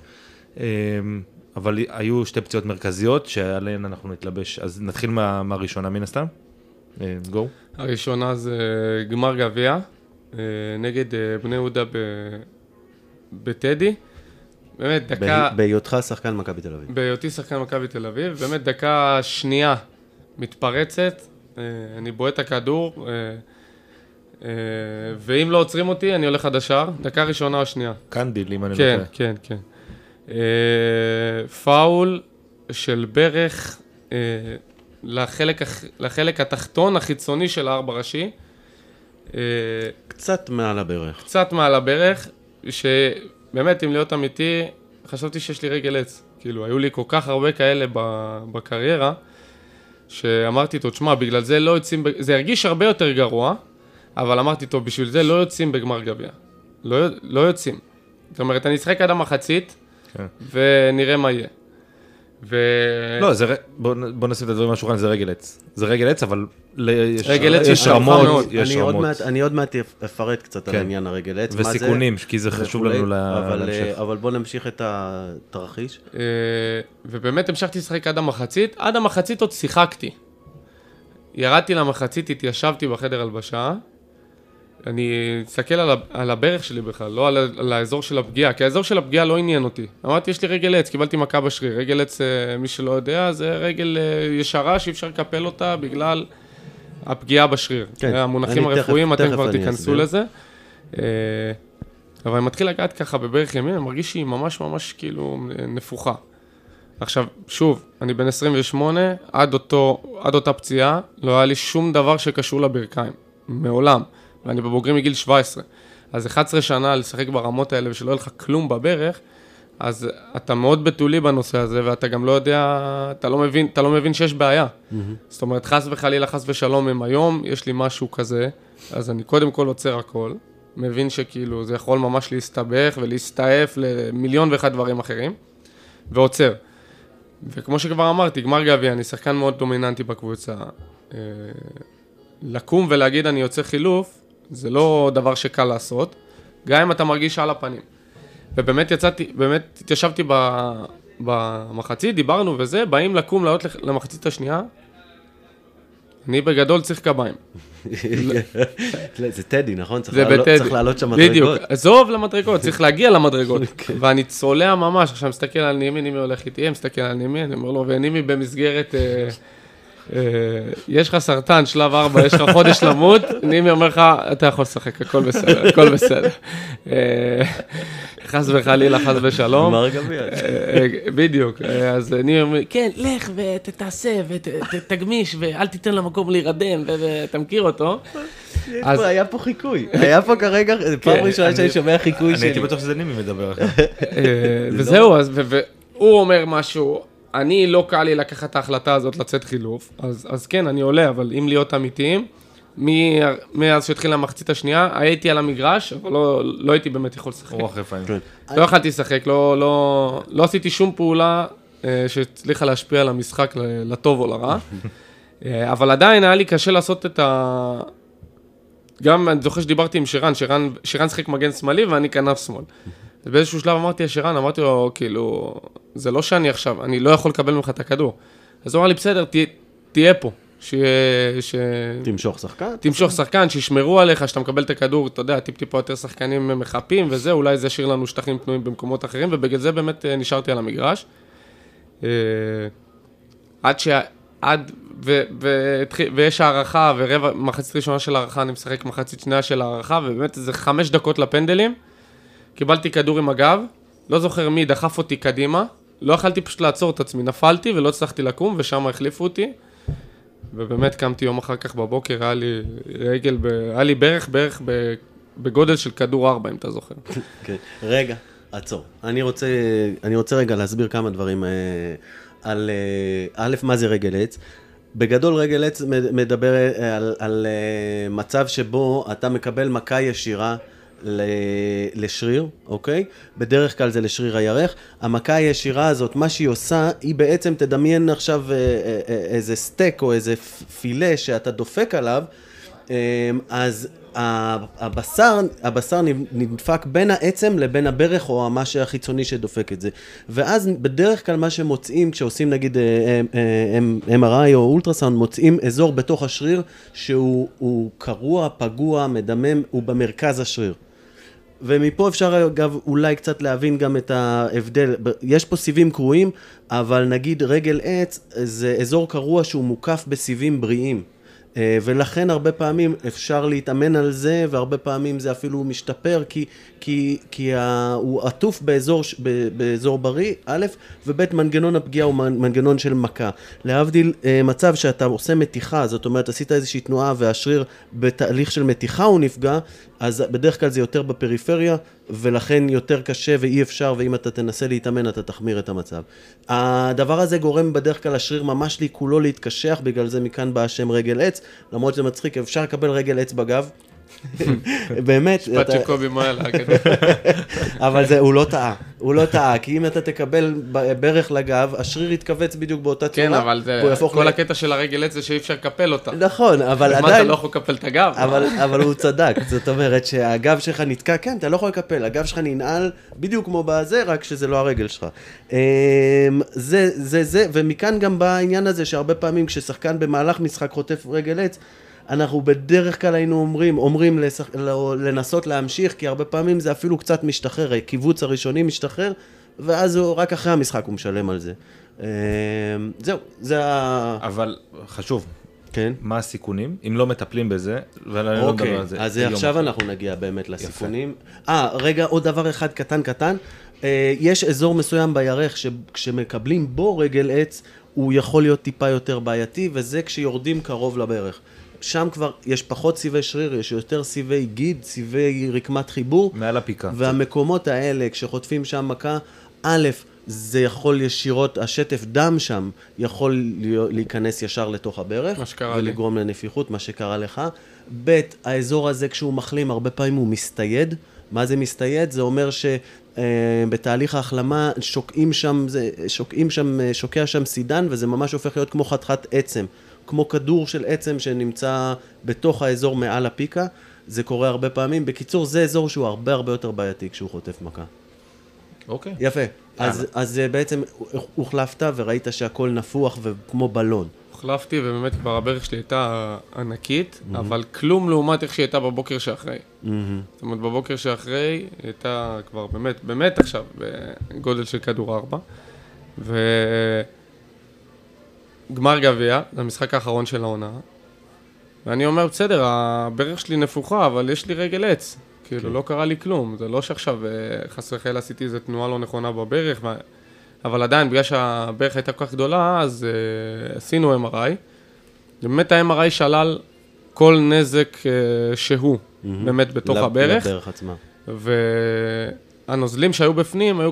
Speaker 4: אבל היו שתי פציעות מרכזיות שעליהן אנחנו נתלבש, אז נתחיל מה, מהראשונה מן הסתם. גו.
Speaker 5: הראשונה זה גמר גביע, אה, נגד אה, בני יהודה ב- בטדי. באמת, דקה,
Speaker 1: בה- בהיותך שחקן מכבי תל אביב.
Speaker 5: בהיותי שחקן מכבי תל אביב, באמת דקה שנייה מתפרצת, אה, אני בועט את הכדור, אה, אה, ואם לא עוצרים אותי, אני הולך עד השער, דקה ראשונה או שנייה.
Speaker 4: קנדיל, אם אני לא
Speaker 5: כן,
Speaker 4: טועה.
Speaker 5: כן, כן. אה, פאול של ברך לחלק, לחלק התחתון החיצוני של הארבע ראשי,
Speaker 1: קצת מעל הברך.
Speaker 5: קצת מעל הברך, שבאמת, אם להיות אמיתי, חשבתי שיש לי רגל עץ. כאילו, היו לי כל כך הרבה כאלה בקריירה, שאמרתי איתו, תשמע, בגלל זה לא יוצאים, זה הרגיש הרבה יותר גרוע, אבל אמרתי, טוב, בשביל זה לא יוצאים בגמר גביע. לא, לא יוצאים. זאת אומרת, אני אשחק עד המחצית,
Speaker 4: כן.
Speaker 5: ונראה מה יהיה. ו...
Speaker 4: לא, זה, בוא, בוא נשים את הדברים על השולחן, זה רגל עץ. זה רגל עץ, אבל יש,
Speaker 5: רגל עץ
Speaker 4: יש רמות. יש
Speaker 1: אני עוד
Speaker 4: רמות.
Speaker 1: מעט- אני עוד מעט אפרט קצת על
Speaker 4: כן.
Speaker 1: העניין הרגל עץ. מה זה
Speaker 4: וסיכונים, כי זה חשוב
Speaker 1: וכולי,
Speaker 4: לנו
Speaker 1: אבל,
Speaker 4: להמשך.
Speaker 1: אה, אבל בוא נמשיך את התרחיש.
Speaker 5: אה, ובאמת המשכתי לשחק עד המחצית, עד המחצית עוד שיחקתי. ירדתי למחצית, התיישבתי בחדר הלבשה, אני מסתכל על, על הברך שלי בכלל, לא על, על האזור של הפגיעה, כי האזור של הפגיעה לא עניין אותי. אמרתי, יש לי רגל עץ, קיבלתי מכה בשריר. רגל עץ, אה, מי שלא יודע, זה רגל אה, ישרה שאי אפשר לקפל אותה בגלל הפגיעה בשריר.
Speaker 1: כן,
Speaker 5: המונחים
Speaker 1: תכף-
Speaker 5: הרפואיים, אתם
Speaker 1: תכף
Speaker 5: כבר תיכנסו
Speaker 1: אסביר.
Speaker 5: לזה. אה, אבל אני מתחיל לגעת ככה בברך ימין, אני מרגיש שהיא ממש ממש כאילו נפוחה. עכשיו, שוב, אני בן 28, עד, אותו, עד אותה פציעה, לא היה לי שום דבר שקשור לברכיים, מעולם, ואני בבוגרים מגיל 17. אז 11 שנה לשחק ברמות האלה ושלא יהיה לך כלום בברך, אז אתה מאוד בתולי בנושא הזה, ואתה גם לא יודע, אתה לא מבין, אתה לא מבין שיש בעיה. זאת אומרת, חס וחלילה, חס ושלום, אם היום יש לי משהו כזה, אז אני קודם כל עוצר הכל, מבין שכאילו זה יכול ממש להסתבך ולהסתעף למיליון ואחד דברים אחרים, ועוצר. וכמו שכבר אמרתי, גמר גביע, אני שחקן מאוד דומיננטי בקבוצה. אה, לקום ולהגיד אני יוצא חילוף, זה לא דבר שקל לעשות, גם אם אתה מרגיש על הפנים. ובאמת יצאתי, באמת התיישבתי ב, במחצית, דיברנו וזה, באים לקום לעלות למחצית השנייה, אני בגדול צריך קביים.
Speaker 1: זה טדי, נכון?
Speaker 5: זה בטדי.
Speaker 1: צריך לעלות שם
Speaker 5: בדיוק,
Speaker 1: מדרגות.
Speaker 5: עזוב למדרגות, צריך להגיע למדרגות. ואני צולע ממש, עכשיו מסתכל על נימי, נימי הולך איתי, מסתכל על נימי, אני אומר לו, ונימי במסגרת... אה, יש לך סרטן, שלב 4, יש לך חודש למות, נימי אומר לך, אתה יכול לשחק, הכל בסדר, הכל בסדר. אה, חס וחלילה, חס ושלום.
Speaker 1: גמר גביע.
Speaker 5: אה, בדיוק, אז נימי אומר, כן, לך ותעשה ותגמיש ואל תיתן למקום להירדם, ואתה מכיר אותו. אז-
Speaker 1: היה פה חיקוי. היה פה כרגע, פעם ראשונה שאני שומע חיקוי
Speaker 4: אני הייתי
Speaker 1: שלי.
Speaker 4: בטוח שזה נימי מדבר עכשיו.
Speaker 5: אה, וזהו, אז, ו- והוא אומר משהו, אני לא קל לי לקחת את ההחלטה הזאת לצאת חילוף, אז, אז כן, אני עולה, אבל אם להיות אמיתיים, מאז שהתחילה המחצית השנייה, הייתי על המגרש, אבל לא, לא הייתי באמת יכול לשחק.
Speaker 4: רוח רפאים.
Speaker 5: לא יכלתי לשחק, לא, לא, לא עשיתי שום פעולה אה, שהצליחה להשפיע על המשחק לטוב או לרע, אה, אבל עדיין היה לי קשה לעשות את ה... גם אני זוכר שדיברתי עם שרן, שרן, שרן שיחק מגן שמאלי ואני כנף שמאל. אז באיזשהו שלב אמרתי לשרן, אמרתי לו, כאילו, זה לא שאני עכשיו, אני לא יכול לקבל ממך את הכדור. אז הוא אמר לי, בסדר, תה, תהיה פה, שיהיה, ש...
Speaker 1: תמשוך שחקן.
Speaker 5: תמשוך שחקן, שישמרו עליך, שאתה מקבל את הכדור, אתה יודע, טיפ-טיפה יותר שחקנים מחפים וזה, אולי זה ישאיר לנו שטחים פנויים במקומות אחרים, ובגלל זה באמת אה, נשארתי על המגרש. אה, עד ש... עד... ו... ו... ויש הערכה, ורבע, מחצית ראשונה של הערכה, אני משחק מחצית שנייה של הערכה, ובאמת איזה חמש דקות לפנדלים. קיבלתי כדור עם הגב, לא זוכר מי דחף אותי קדימה, לא יכלתי פשוט לעצור את עצמי, נפלתי ולא הצלחתי לקום, ושם החליפו אותי. ובאמת קמתי יום אחר כך בבוקר, היה לי רגל, ב... היה לי בערך, בערך ב... בגודל של כדור ארבע, אם אתה זוכר.
Speaker 1: כן. רגע, עצור. אני רוצה, אני רוצה רגע להסביר כמה דברים אה, על, אה, א', מה זה רגל עץ. בגדול רגל עץ מד- מדבר אה, על, על אה, מצב שבו אתה מקבל מכה ישירה לשריר, אוקיי? בדרך כלל זה לשריר הירך. המכה הישירה הזאת, מה שהיא עושה, היא בעצם, תדמיין עכשיו אה, אה, אה, איזה סטייק או איזה פילה שאתה דופק עליו, אז הבשר, הבשר נדפק בין העצם לבין הברך או המשהו החיצוני שדופק את זה. ואז בדרך כלל מה שמוצאים כשעושים נגיד MRI או אולטרסאונד, מוצאים אזור בתוך השריר שהוא הוא קרוע, פגוע, מדמם, הוא במרכז השריר. ומפה אפשר אגב אולי קצת להבין גם את ההבדל, יש פה סיבים קרועים, אבל נגיד רגל עץ זה אזור קרוע שהוא מוקף בסיבים בריאים. אה, ולכן הרבה פעמים אפשר להתאמן על זה, והרבה פעמים זה אפילו משתפר, כי, כי, כי ה, הוא עטוף באזור, ב- באזור בריא, א', וב', מנגנון הפגיעה הוא מנ- מנגנון של מכה. להבדיל אה, מצב שאתה עושה מתיחה, זאת אומרת, עשית איזושהי תנועה והשריר בתהליך של מתיחה הוא נפגע, אז בדרך כלל זה יותר בפריפריה, ולכן יותר קשה ואי אפשר, ואם אתה תנסה להתאמן אתה תחמיר את המצב. הדבר הזה גורם בדרך כלל לשריר ממש לי כולו להתקשח, בגלל זה מכאן בא השם רגל עץ, למרות שזה מצחיק, אפשר לקבל רגל עץ בגב. באמת,
Speaker 5: משפט
Speaker 1: אתה-
Speaker 5: שקובי מויה להגיד.
Speaker 1: אבל זה, הוא לא טעה, הוא לא טעה, כי אם אתה תקבל ברך לגב, השריר יתכווץ בדיוק באותה צורה,
Speaker 5: כן, אבל זה, כל
Speaker 1: ל-
Speaker 5: הקטע של הרגל עץ זה שאי אפשר לקפל אותה.
Speaker 1: נכון, אבל
Speaker 5: מה, אתה
Speaker 1: עדיין...
Speaker 5: לא יכול לקפל את הגב?
Speaker 1: אבל, אבל הוא צדק, זאת אומרת שהגב שלך נתקע, כן, אתה לא יכול לקפל, הגב שלך ננעל בדיוק כמו בזה, רק שזה לא הרגל שלך. אמ, זה, זה, זה, ומכאן גם בא העניין הזה שהרבה פעמים כששחקן במהלך משחק חוטף רגל עץ, אנחנו בדרך כלל היינו אומרים, אומרים לשח... לא- לנסות להמשיך, כי הרבה פעמים זה אפילו קצת משתחרר, הקיבוץ הראשוני משתחרר, ואז הוא, רק אחרי המשחק הוא משלם על זה. אמ, זהו, זה ה...
Speaker 4: אבל חשוב,
Speaker 1: כן.
Speaker 4: מה הסיכונים, אם לא מטפלים בזה, ואני לא
Speaker 1: אוקיי,
Speaker 4: מדבר על זה.
Speaker 1: אז עכשיו
Speaker 4: אחר.
Speaker 1: אנחנו נגיע באמת לסיכונים. אה, רגע, עוד דבר אחד קטן קטן. אה, יש אזור מסוים בירך שכשמקבלים בו רגל עץ, הוא יכול להיות טיפה יותר בעייתי, וזה כשיורדים קרוב לברך. שם כבר יש פחות סיבי שריר, יש יותר סיבי גיד, סיבי רקמת חיבור.
Speaker 4: מעל הפיקה.
Speaker 1: והמקומות האלה, כשחוטפים שם מכה, א', זה יכול ישירות, השטף דם שם יכול להיכנס ישר לתוך הברך.
Speaker 5: מה שקרה לי.
Speaker 1: ולגרום לנפיחות, מה שקרה לך. ב', האזור הזה כשהוא מחלים, הרבה פעמים הוא מסתייד. מה זה מסתייד? זה אומר שבתהליך ההחלמה שוקעים שם, זה, שוקעים שם, אה, שוקע שם סידן, וזה ממש הופך להיות כמו חתיכת עצם. כמו כדור של עצם שנמצא בתוך האזור מעל הפיקה. זה קורה הרבה פעמים. בקיצור, זה אזור שהוא הרבה הרבה יותר בעייתי כשהוא חוטף מכה.
Speaker 4: אוקיי.
Speaker 1: יפה. אז, אז אה, בעצם הוחלפת וראית שהכל נפוח וכמו בלון.
Speaker 5: החלפתי, ובאמת כבר הברך שלי הייתה ענקית, אבל כלום לעומת איך שהיא הייתה בבוקר שאחרי. זאת אומרת, בבוקר שאחרי, היא הייתה כבר באמת, באמת עכשיו, בגודל של כדור ארבע. ו... גמר גביע, זה המשחק האחרון של העונה. ואני אומר, בסדר, הברך שלי נפוחה, אבל יש לי רגל עץ. כאילו, לא קרה לי כלום. זה לא שעכשיו אה, חס וחלילה עשיתי איזה תנועה לא נכונה בברך, ו... אבל עדיין, בגלל שהברך הייתה כל כך גדולה, אז uh, עשינו MRI. באמת ה-MRI שלל כל נזק uh, שהוא, באמת בתוך
Speaker 1: לב-
Speaker 5: הברך.
Speaker 1: לברך עצמה.
Speaker 5: והנוזלים שהיו בפנים היו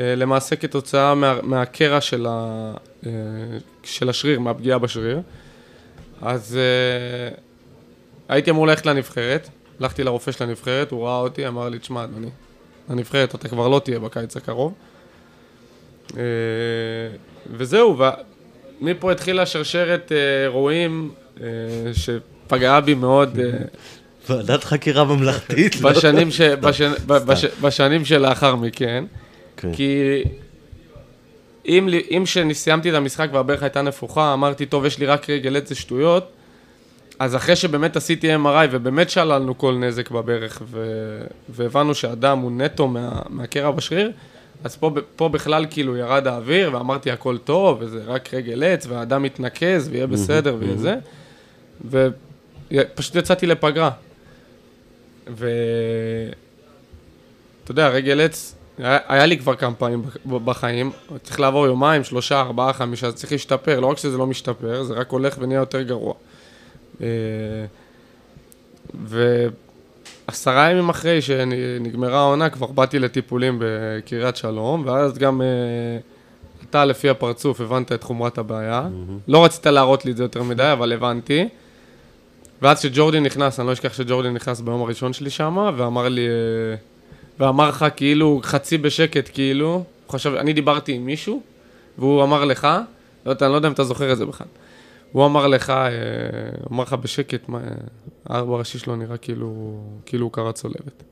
Speaker 5: למעשה כתוצאה מה, מהקרע של, ה, אה, של השריר, מהפגיעה בשריר. אז אה, הייתי אמור ללכת לנבחרת, הלכתי לרופא של הנבחרת, הוא ראה אותי, אמר לי, תשמע, אדוני, לנבחרת אתה כבר לא תהיה בקיץ הקרוב. אה, וזהו, ומפה התחילה שרשרת אה, אירועים אה, שפגעה בי מאוד. אה,
Speaker 1: ועדת חקירה ממלכתית. לא?
Speaker 5: בשנים, ש...
Speaker 1: סתם,
Speaker 5: בש... בש... בשנים שלאחר מכן,
Speaker 1: כן.
Speaker 5: כי אם, אם שסיימתי את המשחק והברך הייתה נפוחה, אמרתי, טוב, יש לי רק רגל עץ, זה שטויות, אז אחרי שבאמת עשיתי MRI ובאמת שללנו כל נזק בברך, ו... והבנו שהדם הוא נטו מה... מהקרע בשריר, אז פה, פה בכלל כאילו ירד האוויר, ואמרתי, הכל טוב, וזה רק רגל עץ, והאדם מתנקז, ויהיה בסדר, ויהיה זה, ופשוט יצאתי לפגרה. ו... אתה יודע, רגל עץ, היה, היה לי כבר כמה פעמים בחיים, צריך לעבור יומיים, שלושה, ארבעה, חמישה, צריך להשתפר, לא רק שזה לא משתפר, זה רק הולך ונהיה יותר גרוע. אה, ועשרה ימים אחרי שנגמרה העונה, כבר באתי לטיפולים בקריית שלום, ואז גם אה, אתה לפי הפרצוף הבנת את חומרת הבעיה. לא רצית להראות לי את זה יותר מדי, אבל הבנתי. ואז כשג'ורדי נכנס, אני לא אשכח שג'ורדי נכנס ביום הראשון שלי שם, ואמר לי, אה, ואמר לך כאילו, חצי בשקט כאילו, הוא חשב, אני דיברתי עם מישהו, והוא אמר לך, לא יודע, אני לא יודע אם אתה זוכר את זה בכלל, הוא אמר לך, אה, אמר לך בשקט, מה, הארבע הראשי שלו נראה כאילו, כאילו הוא קרא צולבת.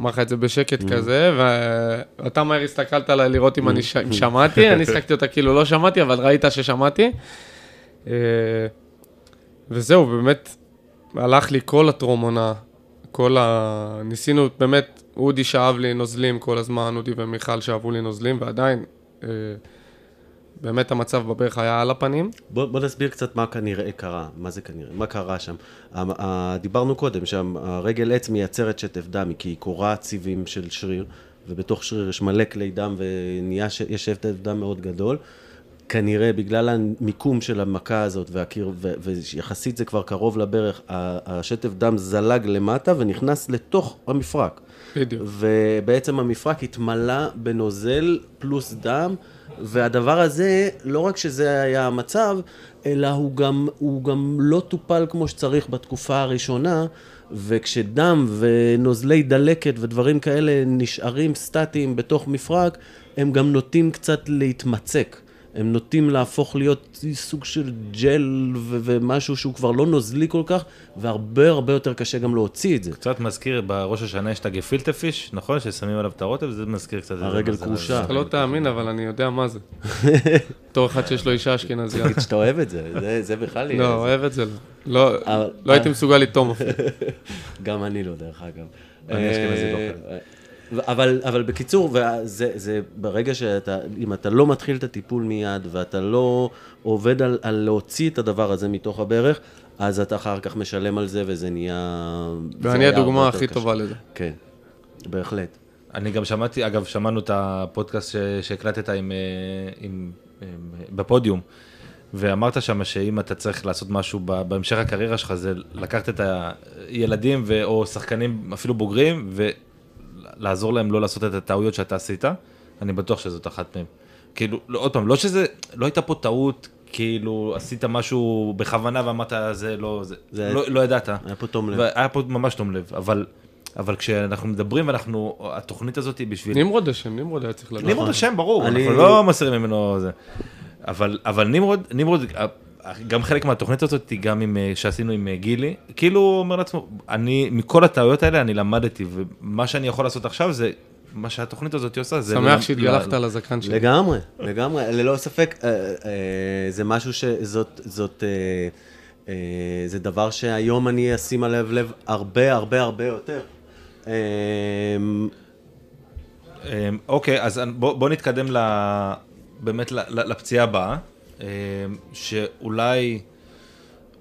Speaker 5: אמר לך את זה בשקט כזה, ואתה מהר הסתכלת עליי לראות אם אני אם שמעתי, אני הסתכלתי אותה כאילו לא שמעתי, אבל ראית ששמעתי. אה, וזהו, באמת, הלך לי כל הטרום-עונה, כל ה... ניסינו, באמת, אודי שאב לי נוזלים כל הזמן, אודי ומיכל שאבו לי נוזלים, ועדיין, אה, באמת המצב בברך היה על הפנים.
Speaker 1: בוא, בוא נסביר קצת מה כנראה קרה, מה זה כנראה, מה קרה שם. דיברנו קודם שהרגל עץ מייצרת שטף דם, כי היא קורעת סיבים של שריר, ובתוך שריר יש מלא כלי דם ויש שטף דם מאוד גדול. כנראה בגלל המיקום של המכה הזאת והקיר, ו- ויחסית זה כבר קרוב לברך, השטף דם זלג למטה ונכנס לתוך המפרק.
Speaker 5: בדיוק.
Speaker 1: ובעצם המפרק התמלא בנוזל פלוס דם, והדבר הזה, לא רק שזה היה המצב, אלא הוא גם, הוא גם לא טופל כמו שצריך בתקופה הראשונה, וכשדם ונוזלי דלקת ודברים כאלה נשארים סטטיים בתוך מפרק, הם גם נוטים קצת להתמצק. הם נוטים להפוך להיות סוג של ג'ל ו- ומשהו שהוא כבר לא נוזלי כל כך, והרבה הרבה יותר קשה גם להוציא את זה.
Speaker 4: קצת מזכיר, בראש השנה יש את הגפילטה פיש, נכון? ששמים עליו את הרוטב, זה מזכיר קצת... את זה.
Speaker 1: הרגל כרושה.
Speaker 5: אתה לא תאמין, אבל אני יודע מה זה. בתור אחד שיש לו אישה אשכנזייה.
Speaker 1: תגיד שאתה אוהב את זה, זה, זה בכלל יהיה.
Speaker 5: לא, אוהב את זה לא. לא. לא הייתי מסוגל לטעום אפילו.
Speaker 1: גם אני לא, דרך אגב.
Speaker 4: אני אשכנזי לא
Speaker 1: אה, אבל, אבל בקיצור, וזה, זה ברגע שאתה, אם אתה לא מתחיל את הטיפול מיד, ואתה לא עובד על, על להוציא את הדבר הזה מתוך הברך, אז אתה אחר כך משלם על זה, וזה נהיה...
Speaker 5: ואני הדוגמה הכי
Speaker 1: קשה.
Speaker 5: טובה לזה.
Speaker 1: כן, בהחלט.
Speaker 4: אני גם שמעתי, אגב, שמענו את הפודקאסט שהקלטת עם, אה, עם, אה, בפודיום, ואמרת שם שאם אתה צריך לעשות משהו בהמשך הקריירה שלך, זה לקחת את הילדים ו- או שחקנים אפילו בוגרים, ולעזור להם לא לעשות את הטעויות שאתה עשית, אני בטוח שזאת אחת מהן. כאילו, לא, עוד פעם, לא שזה, לא הייתה פה טעות, כאילו, עשית משהו בכוונה ואמרת, זה לא, זה,
Speaker 1: זה-
Speaker 4: לא, לא ידעת.
Speaker 1: היה פה תום לב.
Speaker 4: היה פה ממש תום לב, אבל, אבל כשאנחנו מדברים, ואנחנו, התוכנית הזאת היא בשביל...
Speaker 5: נמרוד אשם, נמרוד היה צריך לדעת.
Speaker 4: נמרוד השם, ברור,
Speaker 1: אני-
Speaker 4: אנחנו לא מסירים ממנו זה. אבל, אבל נמרוד, נמרוד, גם חלק מהתוכנית הזאת היא גם עם, אה, שעשינו עם אה, גילי, כאילו הוא אומר לעצמו, אני, מכל הטעויות האלה אני למדתי, ומה שאני יכול לעשות עכשיו זה, מה שהתוכנית הזאת עושה, זה...
Speaker 5: שמח
Speaker 4: ל-
Speaker 5: שהתגלחת
Speaker 4: ל-
Speaker 5: על הזקן שלי.
Speaker 1: לגמרי, לגמרי, ללא ספק, אה, אה, זה משהו שזאת, זאת, אה, אה, זה דבר שהיום אני אשים עליו לב הרבה הרבה הרבה יותר.
Speaker 4: אוקיי, אז בוא, בוא נתקדם ל... באמת ל- ל- לפציעה הבאה. אה, שאולי,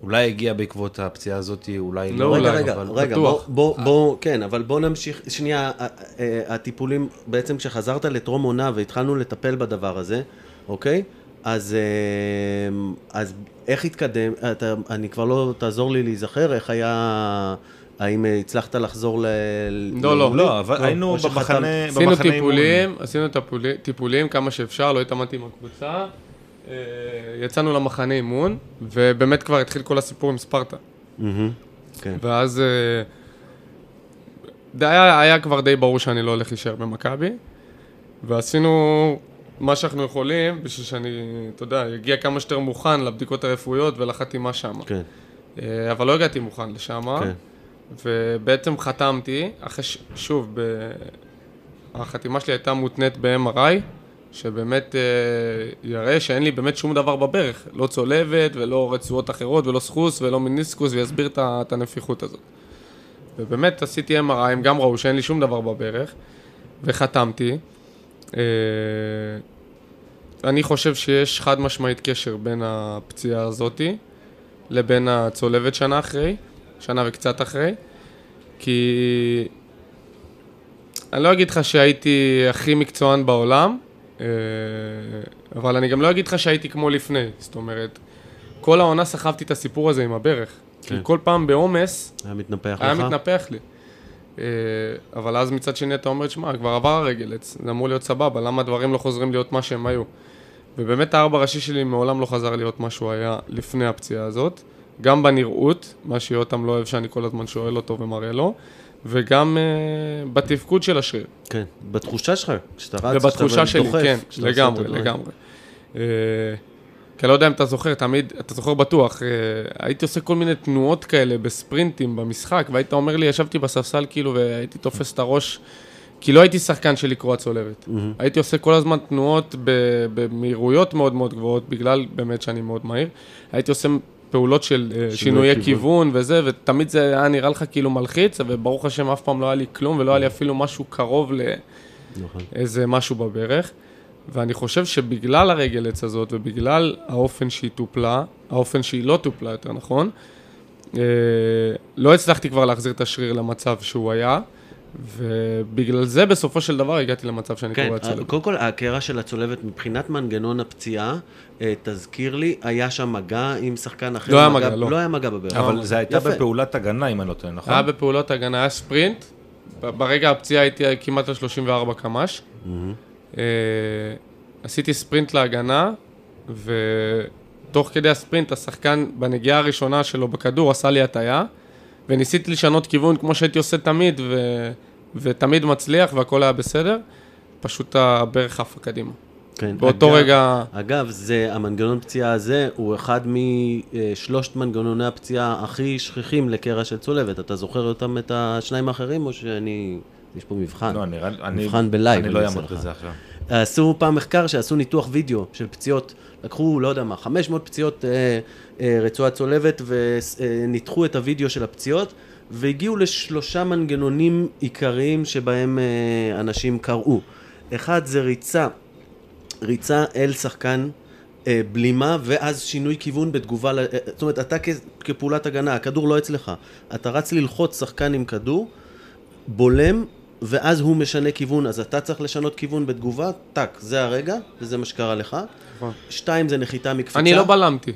Speaker 4: אולי הגיע בעקבות הפציעה הזאת, אולי
Speaker 5: לא
Speaker 4: לא.
Speaker 5: אולי,
Speaker 1: רגע, רגע,
Speaker 4: אבל-
Speaker 1: רגע, בוא,
Speaker 5: בטוח.
Speaker 1: בוא, בוא, כן, אבל בוא נמשיך, שנייה, הטיפולים, בעצם כשחזרת לטרום עונה והתחלנו לטפל בדבר הזה, אוקיי? אז, אה, אז איך התקדם, אתה, אני כבר לא, תעזור לי להיזכר, איך היה, האם הצלחת לחזור ל...
Speaker 5: לא, לא.
Speaker 4: לא, אבל
Speaker 1: לא,
Speaker 4: היינו. במחנה,
Speaker 5: עשינו
Speaker 4: במחנה אימון.
Speaker 5: טיפולים, עשינו טיפולי- טיפולים כמה שאפשר, לא התאמנתי עם הקבוצה. אה, יצאנו למחנה אימון, ובאמת כבר התחיל כל הסיפור עם ספרטה.
Speaker 1: כן,
Speaker 5: ואז אה, היה, היה כבר די ברור שאני לא הולך להישאר במכבי, ועשינו מה שאנחנו יכולים בשביל שאני, אתה יודע, אגיע כמה שיותר מוכן לבדיקות הרפואיות ולחתימה שם.
Speaker 1: כן,
Speaker 5: אה, אבל לא הגעתי מוכן לשם,
Speaker 1: כן.
Speaker 5: ובעצם חתמתי, אחרי ש... שוב, ב... החתימה שלי הייתה מותנית ב-MRI, שבאמת אה, יראה שאין לי באמת שום דבר בברך, לא צולבת ולא רצועות אחרות ולא סחוס ולא מיניסקוס, ויסביר את הנפיחות הזאת. ובאמת עשיתי MRI, הם גם ראו שאין לי שום דבר בברך, וחתמתי. אה, אני חושב שיש חד משמעית קשר בין הפציעה הזאתי לבין הצולבת שנה אחרי, שנה וקצת אחרי, כי אני לא אגיד לך שהייתי הכי מקצוען בעולם, אבל אני גם לא אגיד לך שהייתי כמו לפני, זאת אומרת, כל העונה סחבתי את הסיפור הזה עם הברך, כי
Speaker 1: כן.
Speaker 5: כל פעם בעומס
Speaker 1: היה מתנפח
Speaker 5: היה
Speaker 1: לך?
Speaker 5: מתנפח לי. אה, אבל אז מצד שני אתה אומר, שמע, כבר עבר הרגל, זה אמור להיות סבבה, למה הדברים לא חוזרים להיות מה שהם היו? ובאמת הארבע ראשי שלי מעולם לא חזר להיות מה שהוא היה לפני הפציעה הזאת, גם בנראות, מה שיותם לא אוהב שאני כל הזמן שואל אותו ומראה לו, וגם uh, בתפקוד של השריר.
Speaker 1: כן, בתחושה שלך, כשאתה רץ,
Speaker 5: ובתחושה שלי,
Speaker 1: דוחף,
Speaker 5: כן, לגמרי. לגמרי. אה, כי אני לא יודע אם אתה זוכר, תמיד, אתה זוכר בטוח, אה, הייתי עושה כל מיני תנועות כאלה בספרינטים במשחק, והיית אומר לי, ישבתי בספסל כאילו והייתי תופס את הראש, כי לא הייתי שחקן של לקרוע צולבת. הייתי עושה כל הזמן תנועות במהירויות מאוד מאוד גבוהות, בגלל באמת שאני מאוד מהיר. הייתי עושה פעולות של אה, שינויי
Speaker 1: כיוון.
Speaker 5: כיוון וזה, ותמיד זה היה נראה לך כאילו מלחיץ, וברוך השם אף פעם לא היה לי כלום, ולא היה לי אפילו משהו קרוב ל...
Speaker 1: נכון.
Speaker 5: איזה משהו בברך. ואני חושב שבגלל הרגל עץ הזאת ובגלל האופן שהיא טופלה, האופן שהיא לא טופלה יותר נכון, אה, לא הצלחתי כבר להחזיר את השריר למצב שהוא היה, ובגלל זה בסופו של דבר הגעתי למצב שאני
Speaker 1: כן,
Speaker 5: קורא צולבת.
Speaker 1: קודם כל הקרע של הצולבת מבחינת מנגנון הפציעה, אה, תזכיר לי, היה שם מגע עם שחקן אחר?
Speaker 5: לא היה מגע, לא.
Speaker 1: לא היה מגע בברך.
Speaker 4: אבל זה הייתה
Speaker 1: יפה.
Speaker 4: בפעולת הגנה, אם אני לא טועה, נכון?
Speaker 5: היה בפעולות הגנה, היה ספרינט, ברגע הפציעה הייתי כמעט על 34 קמ"ש. אה, עשיתי ספרינט להגנה, ותוך כדי הספרינט השחקן בנגיעה הראשונה שלו בכדור עשה לי הטיה, וניסיתי לשנות כיוון כמו שהייתי עושה תמיד, ו... ותמיד מצליח והכל היה בסדר, פשוט הברך עפה קדימה.
Speaker 1: כן,
Speaker 5: באותו
Speaker 1: אגב-
Speaker 5: רגע,
Speaker 1: אגב, זה, המנגנון פציעה הזה הוא אחד משלושת מנגנוני הפציעה הכי שכיחים לקרע של צולבת. אתה זוכר אותם, את השניים האחרים, או שאני... יש פה מבחן.
Speaker 4: לא, נראה לי... אני-
Speaker 1: מבחן בלייב,
Speaker 4: אני לא
Speaker 1: אני עושה
Speaker 4: אעמוד. בזה עכשיו.
Speaker 1: עשו פעם מחקר שעשו ניתוח וידאו של פציעות, לקחו, לא יודע מה, 500 פציעות אה, אה, רצועת צולבת וניתחו את הוידאו של הפציעות והגיעו לשלושה מנגנונים עיקריים שבהם אה, אנשים קראו. אחד זה ריצה, ריצה אל שחקן אה, בלימה ואז שינוי כיוון בתגובה, אה, זאת אומרת אתה כפעולת הגנה, הכדור לא אצלך, אתה רץ ללחוץ שחקן עם כדור, בולם, ואז הוא משנה כיוון, אז אתה צריך לשנות כיוון בתגובה, טאק, זה הרגע, וזה מה שקרה לך.
Speaker 5: נכון.
Speaker 1: שתיים זה נחיתה מקפיצה.
Speaker 5: אני לא בלמתי.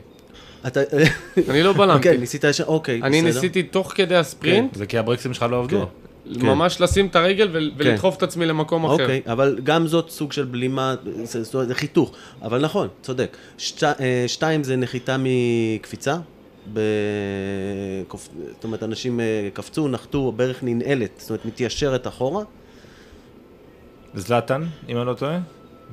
Speaker 5: אני לא בלמתי.
Speaker 1: כן, ניסית ישר, אוקיי, בסדר.
Speaker 5: אני ניסיתי תוך כדי הספרינט,
Speaker 4: זה כי הברקסים שלך לא עבדו.
Speaker 1: כן.
Speaker 5: ממש לשים את הרגל ול- ולדחוף את עצמי למקום אחר.
Speaker 1: אוקיי, אבל גם זאת סוג של בלימה, זה, זאת אומרת, זה חיתוך. אבל נכון, צודק. אה, שתיים זה נחיתה מקפיצה. זאת אומרת, אנשים אה, קפצו, נחתו, הברך ננעלת, זאת אומרת, מתיישרת אחורה.
Speaker 4: זלאטן, אם אני לא טועה,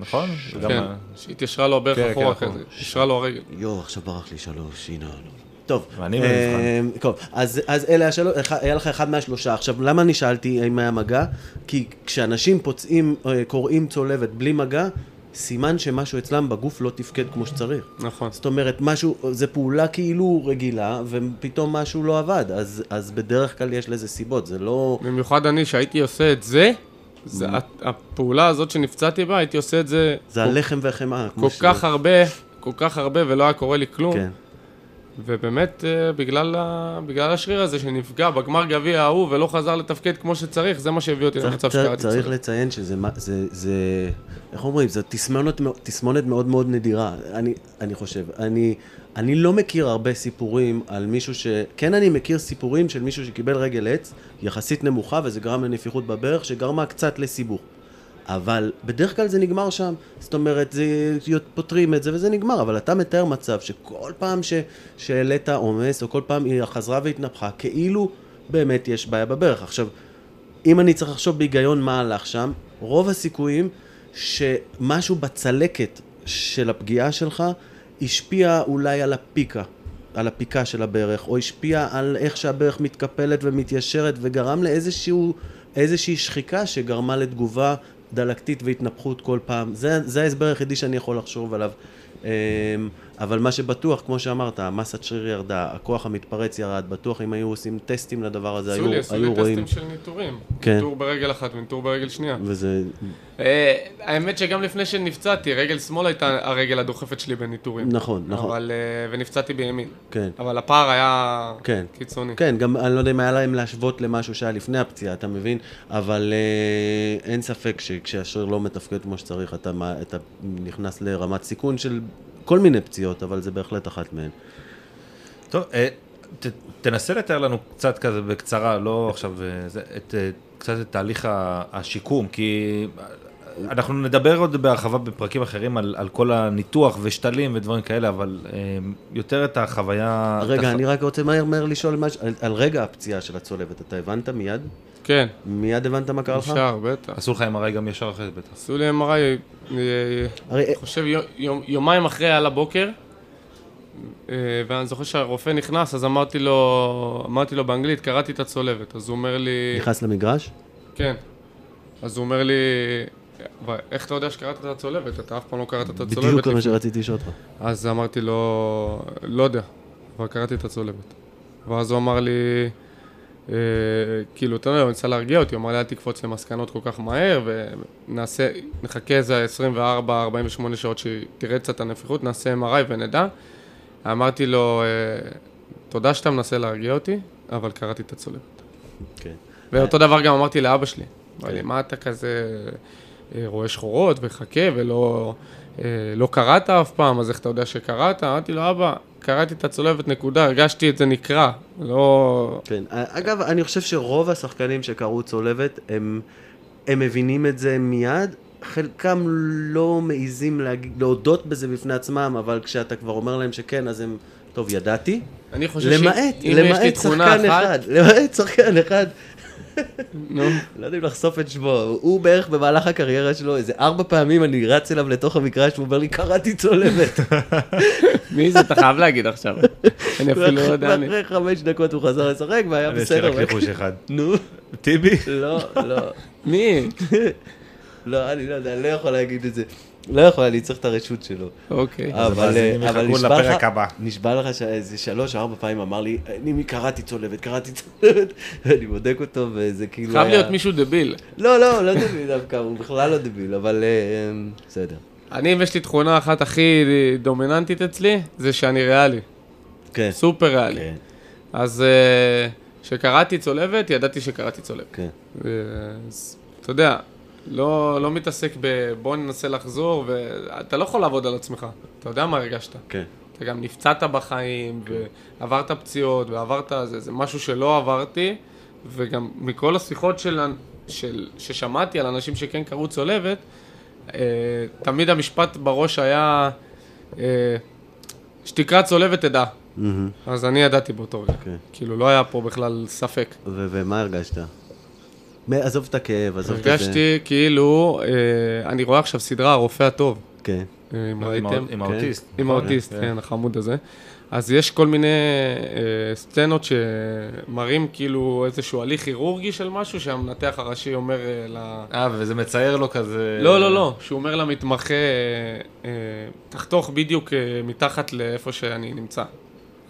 Speaker 4: נכון? וגם
Speaker 5: כן,
Speaker 4: ה-
Speaker 5: שהתיישרה לו הברך
Speaker 4: כן,
Speaker 5: אחורה
Speaker 4: כן,
Speaker 5: אחרי. התיישרה לו הרגל.
Speaker 1: יואו, עכשיו ברח לי שלוש, הנה. לא. טוב, אה,
Speaker 4: במבחן.
Speaker 1: טוב, אז, אז אלה השלוש, אחד- היה לך אחד מהשלושה. עכשיו, למה אני שאלתי אם היה מגע? כי כשאנשים פוצעים, אה, קוראים צולבת בלי מגע, סימן שמשהו אצלם בגוף לא תפקד כמו שצריך.
Speaker 5: נכון.
Speaker 1: זאת אומרת, משהו, זה פעולה כאילו רגילה, ופתאום משהו לא עבד, אז, אז בדרך כלל יש לזה סיבות, זה לא...
Speaker 5: במיוחד אני, שהייתי עושה את זה, זה הפעולה הזאת שנפצעתי בה, הייתי עושה את זה
Speaker 1: זה הלחם והחמאה.
Speaker 5: כל. כך הרבה, כל כך הרבה ולא היה קורה לי כלום.
Speaker 1: כן.
Speaker 5: ובאמת, אה, בגלל. בגלל השריר הזה שנפגע בגמר גביע ההוא ולא חזר לתפקד כמו שצריך, זה מה שהביא אותי
Speaker 1: צריך,
Speaker 5: למצב
Speaker 1: צריך,
Speaker 5: שקראתי
Speaker 1: צריך
Speaker 5: צולבת.
Speaker 1: לציין שזה, זה, זה, איך אומרים, זו תסמונת, תסמונת מאוד מאוד נדירה, אני, אני חושב. אני, אני לא מכיר הרבה סיפורים על מישהו ש... כן אני מכיר סיפורים של מישהו שקיבל רגל עץ יחסית נמוכה וזה גרם לנפיחות בברך שגרמה קצת לסיבוך. אבל בדרך כלל זה נגמר שם, זאת אומרת, זה, פותרים את זה וזה נגמר, אבל אתה מתאר מצב שכל פעם ש, שהעלית עומס, או כל פעם היא חזרה והתנפחה, כאילו באמת יש בעיה בברך. עכשיו, אם אני צריך לחשוב בהיגיון מה הלך שם, רוב הסיכויים שמשהו בצלקת של הפגיעה שלך השפיע אולי על הפיקה, על הפיקה של הברך, או השפיע על איך שהברך מתקפלת ומתיישרת וגרם לאיזשהו, איזושהי שחיקה שגרמה לתגובה דלקתית והתנפחות כל פעם. זה, זה ההסבר היחידי שאני יכול לחשוב עליו. אבל מה שבטוח, כמו שאמרת, המסת שריר ירדה, הכוח המתפרץ ירד, בטוח אם היו עושים טסטים לדבר הזה,
Speaker 5: עשו
Speaker 1: היו,
Speaker 5: לי, עשו לי
Speaker 1: היו רואים.
Speaker 5: טסטים של ניטורים.
Speaker 1: כן.
Speaker 5: ניטור ברגל אחת וניטור ברגל שנייה.
Speaker 1: וזה...
Speaker 5: אה, האמת שגם לפני שנפצעתי, רגל שמאל הייתה הרגל הדוחפת שלי בניטורים.
Speaker 1: נכון, נכון.
Speaker 5: אבל, אה, ונפצעתי בימין.
Speaker 1: כן.
Speaker 5: אבל הפער היה
Speaker 1: כן.
Speaker 5: קיצוני.
Speaker 1: כן, גם אני לא יודע אם היה להם להשוות למשהו שהיה לפני הפציעה, אתה מבין? אבל אה, אין ספק שכשהשריר לא מתפקד כמו שצריך, אתה נכנס לרמת סיכון של כל מיני פציעות, אבל זה בהחלט אחת מהן.
Speaker 4: טוב, אה, ת, תנסה לתאר לנו קצת כזה בקצרה, לא עכשיו, אה, זה, את, אה, קצת את תהליך השיקום, כי אנחנו נדבר עוד בהרחבה בפרקים אחרים על, על כל הניתוח ושתלים ודברים כאלה, אבל אה, יותר את החוויה...
Speaker 1: רגע,
Speaker 4: את הח-
Speaker 1: אני רק רוצה מהר מהר לשאול משהו, על, על רגע הפציעה של הצולבת, אתה הבנת מיד?
Speaker 5: כן,
Speaker 1: מיד הבנת מה קרה לך?
Speaker 5: אפשר, בטח.
Speaker 4: עשו לך MRI גם ישר אחרי זה בטח.
Speaker 5: עשו לי MRI, אה,
Speaker 1: הרי
Speaker 5: אני חושב יום- יום- יומיים אחרי על הבוקר, אה, ואני זוכר שהרופא נכנס, אז אמרתי לו, אמרתי לו באנגלית, קראתי את הצולבת, אז הוא אומר לי,
Speaker 1: נכנס למגרש?
Speaker 5: כן. אז הוא אומר לי, "אבל איך אתה יודע שקראת את הצולבת? אתה אף פעם לא קראת את הצולבת.
Speaker 1: בדיוק מה
Speaker 5: לפני."
Speaker 1: שרציתי לשאול אותך.
Speaker 5: אז אמרתי לו, לא יודע, אבל קראתי את הצולבת. ואז הוא אמר לי, אה, כאילו, אתה יודע, הוא ניסה להרגיע אותי, הוא אמר לי, אל תקפוץ למסקנות כל כך מהר, ונעשה, נחכה איזה 24-48 שעות שתראה קצת הנפיחות, נעשה MRI ונדע. אמרתי לו, אה, תודה שאתה מנסה להרגיע אותי, אבל קראתי את הצולבת.
Speaker 1: כן.
Speaker 5: ואותו דבר גם אמרתי לאבא שלי. אמר לי,
Speaker 1: כן.
Speaker 5: מה אתה כזה רואה שחורות וחכה ולא אה, לא קראת אף פעם, אז איך אתה יודע שקראת? אמרתי לו, אבא, קראתי את הצולבת, נקודה, הרגשתי את זה נקרע. לא...
Speaker 1: כן. אגב, אני חושב שרוב השחקנים שקראו צולבת, הם, הם מבינים את זה מיד. חלקם לא מעיזים להודות בזה בפני עצמם, אבל כשאתה כבר אומר להם שכן, אז הם, טוב, ידעתי.
Speaker 5: אני חושב
Speaker 1: למעט,
Speaker 5: לי
Speaker 1: למעט
Speaker 5: תכונה
Speaker 1: שחקן
Speaker 5: אחת,
Speaker 1: אחד, למעט שחקן אחד.
Speaker 5: נו,
Speaker 1: לא יודע אם לחשוף את שמו, הוא בערך במהלך הקריירה שלו, איזה ארבע פעמים אני רץ אליו לתוך המגרש, והוא אומר לי, קראתי צולבת.
Speaker 5: מי זה? אתה חייב להגיד עכשיו. אני אפילו לא יודע. אני-
Speaker 1: ואחרי חמש דקות הוא חזר לשחק, והיה
Speaker 4: יש לי
Speaker 1: בסדר.
Speaker 4: רק ניחוש אחד.
Speaker 1: נו,
Speaker 4: טיבי?
Speaker 1: לא, לא.
Speaker 5: מי?
Speaker 1: לא, אני לא יודע, אני לא יכול להגיד את זה. לא יכול, אני צריך את הרשות שלו.
Speaker 5: אוקיי.
Speaker 1: אבל
Speaker 4: המאזינים
Speaker 1: אבל נשבע לך,
Speaker 4: הבא.
Speaker 1: נשבע לך שאיזה שלוש, ארבע פעמים אמר לי, אני קראתי צולבת, קראתי צולבת, ואני בודק אותו, וזה כאילו
Speaker 5: חייב
Speaker 1: היה...
Speaker 5: להיות מישהו דביל.
Speaker 1: לא, לא, לא דביל דווקא, הוא בכלל לא דביל, אבל אה, בסדר.
Speaker 5: אני, אם יש לי תכונה אחת הכי דומיננטית אצלי, זה שאני ריאלי.
Speaker 1: כן.
Speaker 5: סופר ריאלי.
Speaker 1: כן,
Speaker 5: אז אה, כשקראתי צולבת, ידעתי שקראתי צולבת.
Speaker 1: כן.
Speaker 5: אז, אתה יודע, לא, לא מתעסק ב... בוא ננסה לחזור, ואתה לא יכול לעבוד על עצמך. אתה יודע מה הרגשת.
Speaker 1: כן.
Speaker 5: אתה גם נפצעת בחיים, ועברת פציעות, ועברת... זה, זה משהו שלא עברתי, וגם מכל השיחות של, של, ששמעתי על אנשים שכן קראו צולבת, אה, תמיד המשפט בראש היה, אה, שתקרא צולבת תדע.
Speaker 1: מהמם.
Speaker 5: אז אני ידעתי באותו רגע.
Speaker 1: כן.
Speaker 5: כאילו, לא היה פה בכלל ספק.
Speaker 1: ו- ומה הרגשת? עזוב את הכאב, עזוב את זה.
Speaker 5: הרגשתי כאילו, אה, אני רואה עכשיו סדרה, הרופא הטוב.
Speaker 1: כן.
Speaker 5: אה, אם ראיתם?
Speaker 4: עם האוטיסט.
Speaker 5: עם
Speaker 4: נכון?
Speaker 5: האוטיסט,
Speaker 4: כן.
Speaker 5: כן, החמוד הזה. אז יש כל מיני אה, סצנות שמראים כאילו איזשהו הליך כירורגי של משהו שהמנתח הראשי אומר אה, ל...
Speaker 4: אה, וזה מצייר לו כזה...
Speaker 5: לא, לא, לא, שהוא אומר למתמחה, אה, אה, תחתוך בדיוק אה, מתחת לאיפה שאני נמצא.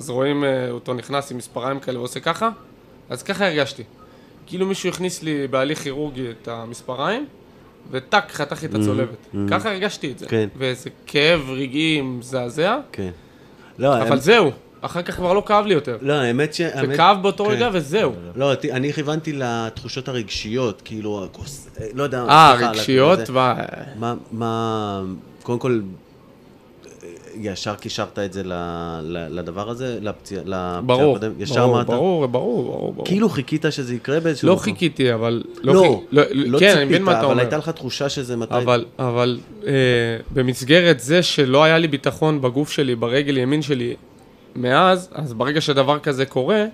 Speaker 5: אז רואים אה, אותו נכנס עם מספריים כאלה ועושה ככה, אז ככה הרגשתי. כאילו מישהו הכניס לי בהליך כירורגי את המספריים, וטאק, חתך לי את הצולבת. ככה הרגשתי את זה.
Speaker 1: כן.
Speaker 5: ואיזה כאב רגעי מזעזע,
Speaker 1: כן. לא,
Speaker 5: אבל
Speaker 1: האמת-
Speaker 5: זהו, אחר כך כבר לא כאב לי יותר.
Speaker 1: לא, האמת ש...
Speaker 5: זה כאב באותו
Speaker 1: כן.
Speaker 5: רגע וזהו.
Speaker 1: לא, אני כיוונתי לתחושות הרגשיות, כאילו, הכוס- לא יודע,
Speaker 5: אה, רגשיות?
Speaker 1: מה, מה, קודם כל, ישר קישרת את זה לדבר הזה, לפציעה, לפציעה
Speaker 5: ברור,
Speaker 1: הקודמת? ישר
Speaker 5: ברור? ברור, ברור, ברור.
Speaker 1: כאילו חיכית שזה יקרה באיזשהו
Speaker 5: לא. חיכיתי, אבל...
Speaker 1: לא,
Speaker 5: חי-
Speaker 1: לא
Speaker 5: כן, אני
Speaker 1: ציפית, אבל. הייתה לך תחושה שזה מתי...
Speaker 5: אבל, אבל אה, במסגרת זה שלא היה לי ביטחון בגוף שלי, ברגל ימין שלי, מאז, אז ברגע שדבר כזה קורה,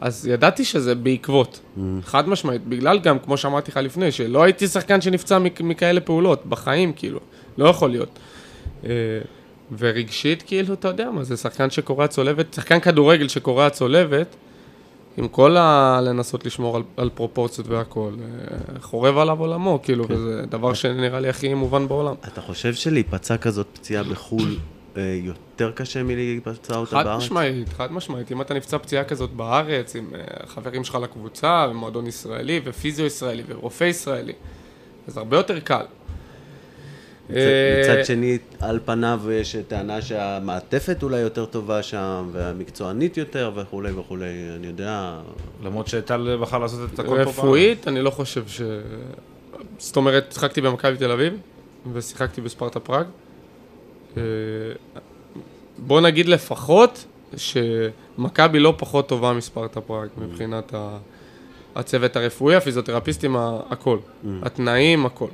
Speaker 5: אז ידעתי שזה בעקבות,
Speaker 1: Mm.
Speaker 5: חד משמעית, בגלל גם, כמו שאמרתי לך לפני, שלא הייתי שחקן שנפצע מכ- מכאלה פעולות, בחיים, כאילו, לא יכול להיות. ורגשית, כאילו, אתה יודע מה, זה שחקן שקורע צולבת, שחקן כדורגל שקורע צולבת, עם כל ה... לנסות לשמור על, על פרופורציות והכל, אה, חורב עליו עולמו, כאילו,
Speaker 1: כן.
Speaker 5: וזה דבר שנראה לי הכי מובן בעולם.
Speaker 1: אתה חושב שלהיפצע כזאת פציעה בחו"ל אה, יותר קשה מלהיפצע אותה
Speaker 5: חד
Speaker 1: בארץ?
Speaker 5: משמעית, חד משמעית. אם אתה נפצע פציעה כזאת בארץ, עם אה, חברים שלך לקבוצה, ומועדון ישראלי, ופיזיו ישראלי, ורופא ישראלי, אז הרבה יותר קל. אה,
Speaker 1: מצד שני, על פניו יש טענה שהמעטפת אולי יותר טובה שם, והמקצוענית יותר וכולי וכולי, אני יודע...
Speaker 4: למרות שטל בחר לעשות את הכל פה בארץ.
Speaker 5: רפואית, אני לא חושב ש... זאת אומרת, שיחקתי במכבי תל אביב, ושיחקתי בספרטה פראג. אה, בוא נגיד לפחות שמכבי לא פחות טובה מספרטה פראג מבחינת ה... הצוות הרפואי, הפיזיותרפיסטים, הכל. התנאים, הכל.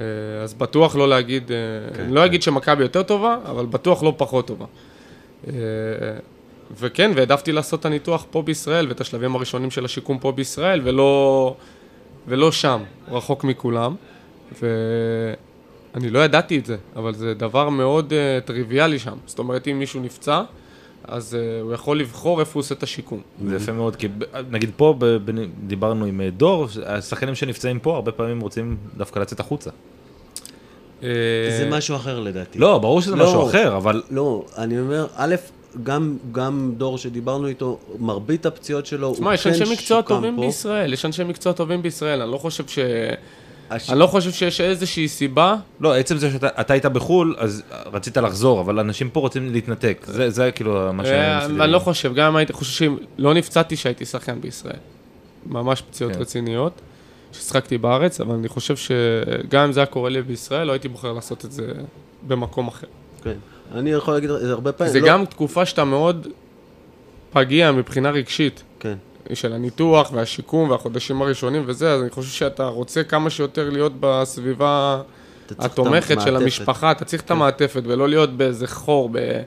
Speaker 5: אה, אז בטוח לא להגיד, אה, אני לא אגיד שמכבי יותר טובה, אבל בטוח לא פחות טובה. אה, וכן, והעדפתי לעשות את הניתוח פה בישראל, ואת השלבים הראשונים של השיקום פה בישראל, ולא, ולא שם, רחוק מכולם. ואני לא ידעתי את זה, אבל זה דבר מאוד uh, טריוויאלי שם. זאת אומרת, אם מישהו נפצע, אז uh, הוא יכול לבחור איפה הוא עושה את השיקום.
Speaker 4: זה יפה מאוד, כי נגיד פה ב- ב- דיברנו עם אה, דור, השחקנים שנפצעים פה הרבה פעמים רוצים דווקא לצאת החוצה.
Speaker 5: אה,
Speaker 1: זה משהו אחר לדעתי.
Speaker 4: לא, ברור שזה
Speaker 1: לא.
Speaker 4: משהו אחר, אבל
Speaker 1: לא, אני אומר, א', גם, גם דור שדיברנו איתו, מרבית הפציעות שלו, הוא
Speaker 5: תשמע, יש
Speaker 1: כן
Speaker 5: אנשי מקצוע
Speaker 1: שוקם
Speaker 5: טובים
Speaker 1: פה.
Speaker 5: בישראל, יש אנשי מקצוע טובים בישראל, אני לא חושב ש...
Speaker 1: הש...
Speaker 5: אני לא חושב שיש איזושהי סיבה.
Speaker 4: לא, עצם זה שאתה אתה היית בחו"ל, אז רצית לחזור, אבל אנשים פה רוצים להתנתק. זה, זה כאילו מה שאני
Speaker 5: אה,
Speaker 4: ניסיתי
Speaker 5: אני לא. חושב, גם אם הייתי חושב שאם לא נפצעתי שהייתי שחקן בישראל. ממש פציעות
Speaker 4: כן.
Speaker 5: רציניות, ששיחקתי בארץ, אבל אני חושב שגם אם זה היה קורה לי בישראל, לא הייתי בוחר לעשות את זה במקום אחר.
Speaker 1: כן. אני יכול להגיד, זה הרבה פעמים,
Speaker 5: זה
Speaker 1: לא,
Speaker 5: גם תקופה שאתה מאוד פגיע מבחינה רגשית.
Speaker 1: כן.
Speaker 5: של הניתוח והשיקום והחודשים הראשונים וזה, אז אני חושב שאתה רוצה כמה שיותר להיות בסביבה התומכת של. המשפחה, אתה צריך את המעטפת ולא להיות באיזה חור ב-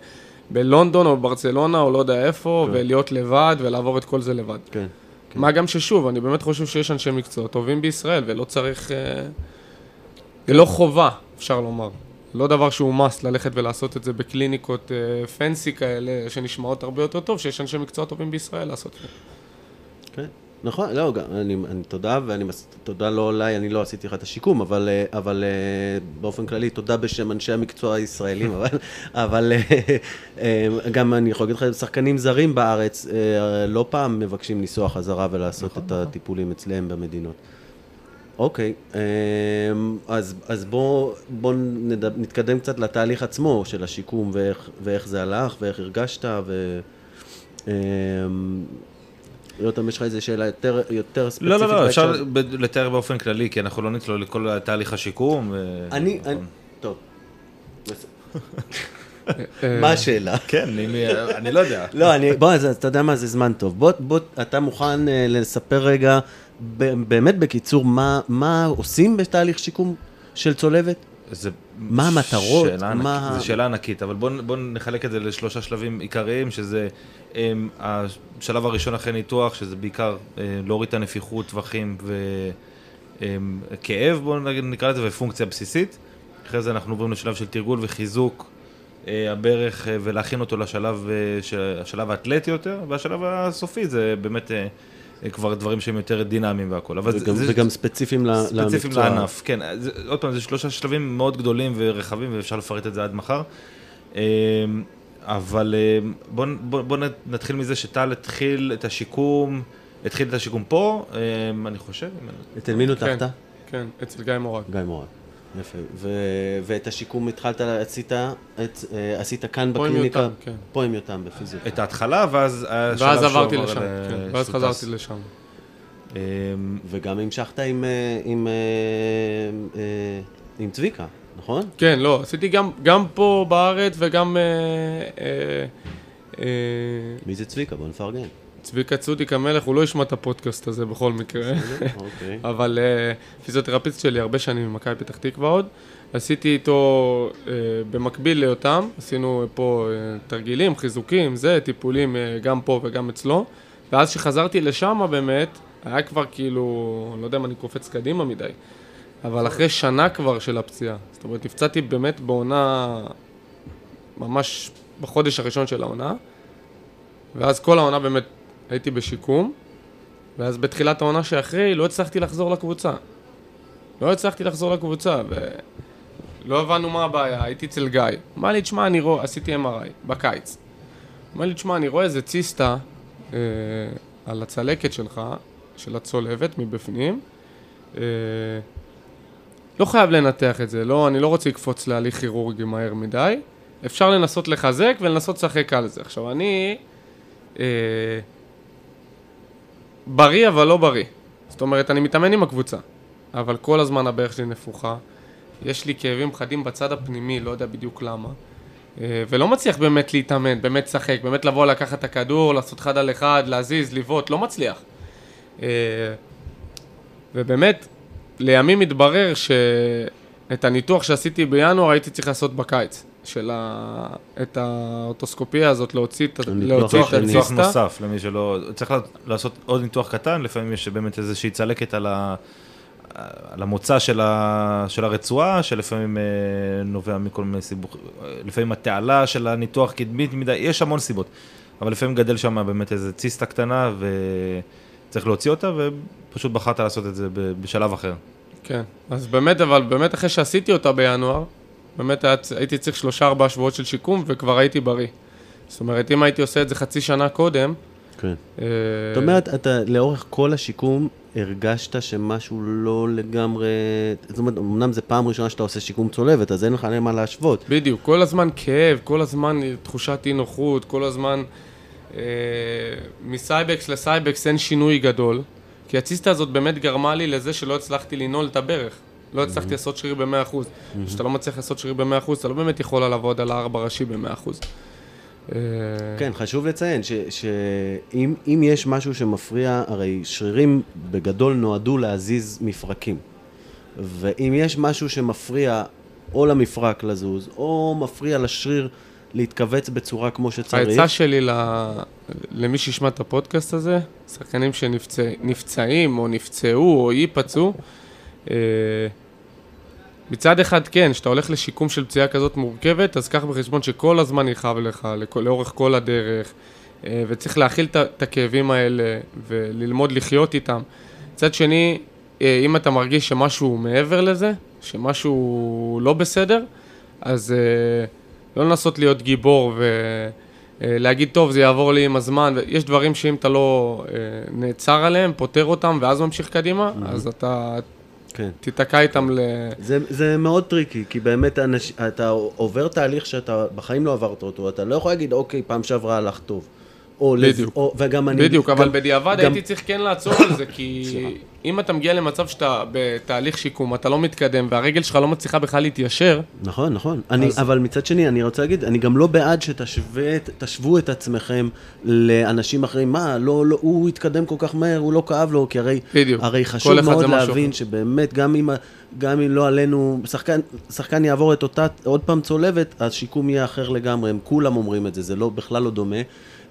Speaker 5: בלונדון או בברצלונה או לא יודע איפה, ולהיות לבד ולעבור את כל זה לבד.
Speaker 1: כן. כן.
Speaker 5: מה גם ששוב, אני באמת חושב שיש אנשי מקצוע טובים בישראל ולא צריך... אה, זה לא חובה, אפשר לומר. לא דבר שהוא must ללכת ולעשות את זה בקליניקות פנסי כאלה, שנשמעות הרבה יותר טוב, שיש אנשי מקצוע טובים בישראל לעשות את זה.
Speaker 1: כן. נכון, לא, גם, אני, אני תודה, ואני, תודה לא עליי, אני לא עשיתי לך את השיקום, אבל, אה, אבל אה, באופן כללי, תודה בשם אנשי המקצוע הישראלים, אבל, אבל אה, גם אני יכול להגיד לך, שחקנים זרים בארץ, לא פעם מבקשים לנסוע חזרה ולעשות את הטיפולים אצלם במדינות. אוקיי, אז, אז בואו בוא נתקדם קצת לתהליך עצמו של השיקום ואיך, ואיך זה הלך ואיך הרגשת ו... אה, יותם, יש לך איזו שאלה יותר, יותר ספציפית?
Speaker 4: לא, לא, לא, אפשר? ב- לתאר באופן כללי, כי אנחנו לא נצלול לכל תהליך השיקום. ו-
Speaker 1: אני,
Speaker 4: נכון.
Speaker 1: אני, טוב.
Speaker 5: אה,
Speaker 1: מה השאלה?
Speaker 4: כן, אני לא יודע.
Speaker 1: לא, אני, בוא, אז אתה יודע מה, זה זמן טוב. בוא, בוא, אתה מוכן אה, לספר רגע, ב- באמת בקיצור, מה, מה עושים בתהליך שיקום של צולבת?
Speaker 4: זה
Speaker 1: מה המטרות?
Speaker 4: שאלה ענקית,
Speaker 1: מה-
Speaker 4: זו שאלה ענקית, אבל בואו בוא נחלק את זה לשלושה שלבים עיקריים, שזה הם, השלב הראשון אחרי ניתוח, שזה בעיקר אה, להוריד את הנפיחות, טווחים וכאב, בואו נגיד- נקרא לזה, ופונקציה בסיסית. אחרי זה אנחנו עוברים לשלב של תרגול וחיזוק אה, הברך אה, ולהכין אותו לשלב, של- השלב האתלטי יותר, והשלב הסופי זה באמת אה, כבר דברים שהם יותר דינמיים והכל. אבל זה-
Speaker 1: וגם,
Speaker 4: זה-
Speaker 1: וגם ספציפיים ל- למקצוע.
Speaker 4: ספציפיים לענף, כן. זה, עוד פעם, זה שלושה שלבים מאוד גדולים ורחבים, ואפשר לפרט את זה עד מחר. אמ, אבל אמ, בואו בוא, בוא נתחיל מזה שטל התחיל את השיקום, התחיל את השיקום פה, אמ, אני חושב.
Speaker 1: אצל מי נותחת?
Speaker 5: כן. כן, אצל גיא מורג.
Speaker 1: גיא מורג. יפה. ו- ואת השיקום התחלת, עשית, את, אה, עשית כאן
Speaker 5: פה עם
Speaker 1: בקליניקה?
Speaker 5: יותם, כן.
Speaker 1: פה עם יותם, בפיזיות.
Speaker 4: את ההתחלה, ואז שלב
Speaker 5: ואז עברתי
Speaker 4: עבר
Speaker 5: לשם,
Speaker 4: ל-
Speaker 5: כן, ואז חזרתי. לשם.
Speaker 4: אמ,
Speaker 1: וגם המשכת עם, אה, עם, אה, אה, עם צביקה, נכון?
Speaker 5: כן, לא, עשיתי גם, גם פה בארץ וגם... אה, אה, אה,
Speaker 1: מי זה צביקה? בוא נפרגן.
Speaker 5: צביקה צודיק המלך, הוא לא ישמע את הפודקאסט הזה בכל מקרה.
Speaker 1: אוקיי.
Speaker 5: אבל אה, פיזיותרפיסט שלי הרבה שנים במכבי פתח תקווה עוד. עשיתי איתו אה, במקביל ליותם, עשינו פה אה, תרגילים, חיזוקים, זה, טיפולים גם פה וגם אצלו. ואז כשחזרתי לשם באמת, היה כבר כאילו, לא יודע אם אני קופץ קדימה מדי, אבל אחרי שנה כבר של הפציעה. זאת אומרת, נפצעתי באמת בעונה, ממש בחודש הראשון של העונה, ואז כל העונה באמת הייתי בשיקום, ואז בתחילת העונה שאחרי לא הצלחתי לחזור לקבוצה. לא הצלחתי לחזור לקבוצה, ולא הבנו מה הבעיה, הייתי אצל גיא. אמר לי, תשמע, אני רואה, עשיתי MRI, בקיץ. אמר לי, תשמע, אני רואה איזה ציסטה אה, על הצלקת שלך, של הצולבת מבפנים. אה, לא חייב לנתח את זה, לא, אני לא רוצה לקפוץ להליך כירורגי מהר מדי. אפשר לנסות לחזק ולנסות לשחק על זה. עכשיו, אני... אה, בריא אבל לא בריא. זאת אומרת, אני מתאמן עם הקבוצה, אבל כל הזמן הברך שלי נפוחה. יש לי כאבים חדים בצד הפנימי, לא יודע בדיוק למה. אה, ולא מצליח באמת להתאמן, באמת לשחק, באמת לבוא לקחת את הכדור, לעשות אחד על אחד, להזיז, לבעוט, לא מצליח. אה, ובאמת, לימים התברר שאת הניתוח שעשיתי בינואר הייתי צריך לעשות בקיץ. של ה... את האוטוסקופיה הזאת, להוציא את ה-
Speaker 1: הניתוח
Speaker 5: להוציא את
Speaker 1: השני.
Speaker 4: ניתוח
Speaker 5: הציסטה.
Speaker 4: נוסף למי שלא... צריך לעשות עוד ניתוח קטן, לפעמים יש באמת איזושהי צלקת על, ה, על המוצא של, ה, של הרצועה, שלפעמים אה, נובע מכל מיני סיבוכים, לפעמים התעלה של הניתוח קדמית מדי, יש המון סיבות. אבל לפעמים גדל שם באמת איזה ציסטה קטנה וצריך להוציא אותה, ופשוט בחרת לעשות את זה ב- בשלב אחר.
Speaker 5: כן, אז באמת, אבל באמת אחרי שעשיתי אותה בינואר, באמת הייתי צריך שלושה ארבעה שבועות של שיקום וכבר הייתי בריא. זאת אומרת, אם הייתי עושה את זה חצי שנה קודם,
Speaker 1: כן.
Speaker 5: אה,
Speaker 1: זאת אומרת, אתה לאורך כל השיקום הרגשת שמשהו לא לגמרי... זאת אומרת, אמנם זו פעם ראשונה שאתה עושה שיקום צולבת, אז אין לך למה להשוות.
Speaker 5: בדיוק, כל הזמן כאב, כל הזמן תחושת אי נוחות, כל הזמן אה, מסייבקס לסייבקס אין שינוי גדול, כי הציסטה הזאת באמת גרמה לי לזה שלא הצלחתי לנעול את הברך. לא הצלחתי לעשות שריר ב-100%. כשאתה לא מצליח לעשות שריר ב-100%, אתה לא באמת יכול לעבוד על הארבע ראשי ב-100%. אה,
Speaker 1: כן, חשוב לציין שאם אם יש משהו שמפריע, הרי שרירים בגדול נועדו להזיז מפרקים. ואם יש משהו שמפריע או למפרק לזוז, או מפריע לשריר להתכווץ בצורה כמו שצריך,
Speaker 5: העצה שלי ל... למי שישמע את הפודקאסט הזה, שחקנים שנפצעים או נפצעו או ייפצעו, מצד אחד כן, כשאתה הולך לשיקום של פציעה כזאת מורכבת, אז קח בחשבון שכל הזמן יכאב לך, לכל, לאורך כל הדרך, אה, וצריך להכיל את הכאבים האלה וללמוד לחיות איתם. מצד שני, אה, אם אתה מרגיש שמשהו מעבר לזה, שמשהו לא בסדר, אז אה, לא לנסות להיות גיבור ולהגיד, טוב, זה יעבור לי עם הזמן. יש דברים שאם אתה לא אה, נעצר עליהם, פותר אותם, ואז ממשיך קדימה, אז אתה
Speaker 1: כן.
Speaker 5: תיתקע איתם ל...
Speaker 1: זה, זה מאוד טריקי, כי באמת אנש, אתה עובר תהליך שאתה בחיים לא עברת אותו, אתה לא יכול להגיד, אוקיי, פעם שעברה הלך טוב. או לז-
Speaker 5: בדיוק.
Speaker 1: או, וגם אני...
Speaker 5: בדיוק, אבל
Speaker 1: גם-
Speaker 5: בדיעבד
Speaker 1: גם-
Speaker 5: הייתי צריך כן לעצור על זה, כי אם אתה מגיע למצב שאתה בתהליך שיקום, אתה לא מתקדם, והרגל שלך לא מצליחה בכלל להתיישר,
Speaker 1: נכון, נכון. אני,
Speaker 5: אז-
Speaker 1: אבל מצד שני, אני רוצה להגיד, אני גם לא בעד שתשוו את עצמכם לאנשים אחרים. מה, לא, לא, הוא התקדם כל כך מהר, הוא לא כאב לו, כי הרי,
Speaker 5: בדיוק.
Speaker 1: הרי חשוב מאוד
Speaker 5: משהו
Speaker 1: להבין
Speaker 5: אחר.
Speaker 1: שבאמת, גם אם, גם אם לא עלינו, שחקן, שחקן יעבור את אותה, עוד פעם צולבת, השיקום יהיה אחר לגמרי, הם כולם אומרים את זה, זה לא, בכלל לא דומה.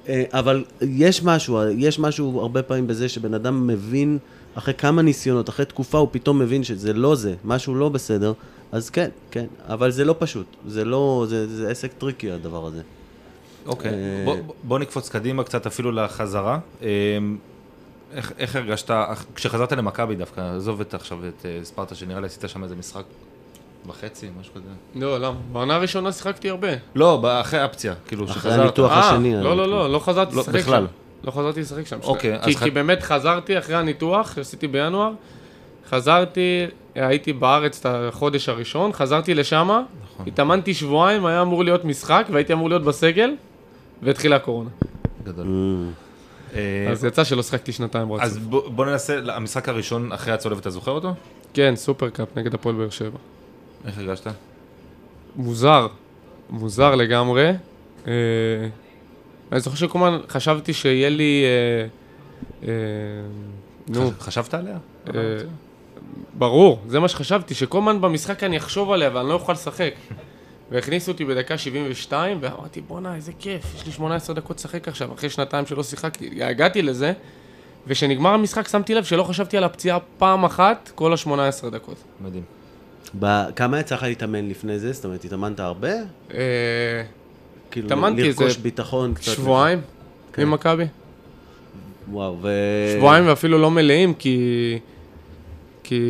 Speaker 1: אה, אבל יש משהו, יש משהו הרבה פעמים בזה שבן אדם מבין, אחרי כמה ניסיונות, אחרי תקופה, הוא פתאום מבין שזה לא זה, משהו לא בסדר, אז כן, כן, אבל זה לא פשוט, זה לא, זה, זה עסק טריקי הדבר הזה.
Speaker 4: אוקיי,
Speaker 1: אה,
Speaker 4: בוא, בוא נקפוץ קדימה קצת אפילו לחזרה. אה, איך, איך הרגשת, כשחזרת למכבי דווקא, עזוב את עכשיו את אה, ספרטה, שנראה לי עשית שם איזה משחק וחצי, משהו כזה.
Speaker 5: לא, למה? בעונה הראשונה שיחקתי הרבה.
Speaker 4: לא, אחרי הפציעה, כאילו,
Speaker 1: אחרי
Speaker 4: שחזרת.
Speaker 1: הניתוח.
Speaker 5: אה,
Speaker 1: השני,
Speaker 5: לא, לא, לא, לא חזרתי
Speaker 4: לא,
Speaker 5: לשחק
Speaker 4: בכלל.
Speaker 5: לא חזרתי לשחק שם.
Speaker 4: אוקיי,
Speaker 5: כי,
Speaker 4: אז
Speaker 5: כי
Speaker 4: ח-
Speaker 5: באמת חזרתי אחרי הניתוח שעשיתי בינואר, חזרתי, הייתי בארץ את החודש הראשון, חזרתי לשם, התאמנתי שבועיים, היה אמור להיות משחק, והייתי אמור להיות בסגל, והתחילה הקורונה.
Speaker 4: גדול. אה,
Speaker 5: אז יצא שלא שחקתי שנתיים רצוף.
Speaker 4: אז בוא בוא ננסה, המשחק הראשון אחרי הצולבת, אתה זוכר אותו?
Speaker 5: כן, סופרקאפ נגד הפועל באר שבע.
Speaker 4: איך הרגשת?
Speaker 5: מוזר, מוזר לגמרי. אה, אני זוכר שכל הזמן חשבתי שיהיה לי... אה, אה, נו,
Speaker 4: חש- חשבת עליה?
Speaker 5: אה, ברור, זה מה שחשבתי, שכל הזמן במשחק אני אחשוב עליה ואני לא אוכל לשחק. והכניסו אותי בדקה 72, ואמרתי, בואנה, איזה כיף, יש לי 18 דקות לשחק עכשיו, אחרי שנתיים שלא שיחקתי. הגעתי לזה, וכשנגמר המשחק שמתי לב שלא חשבתי על הפציעה פעם אחת כל ה-18 דקות.
Speaker 4: מדהים.
Speaker 1: ב- כמה יצא לך להתאמן לפני זה? זאת אומרת, התאמנת הרבה?
Speaker 5: אה,
Speaker 1: כאילו, לרכוש ביטחון קצת.
Speaker 5: שבועיים
Speaker 1: כן.
Speaker 5: עם מכבי.
Speaker 1: וואו, ו...
Speaker 5: שבועיים ואפילו לא מלאים, כי... כי...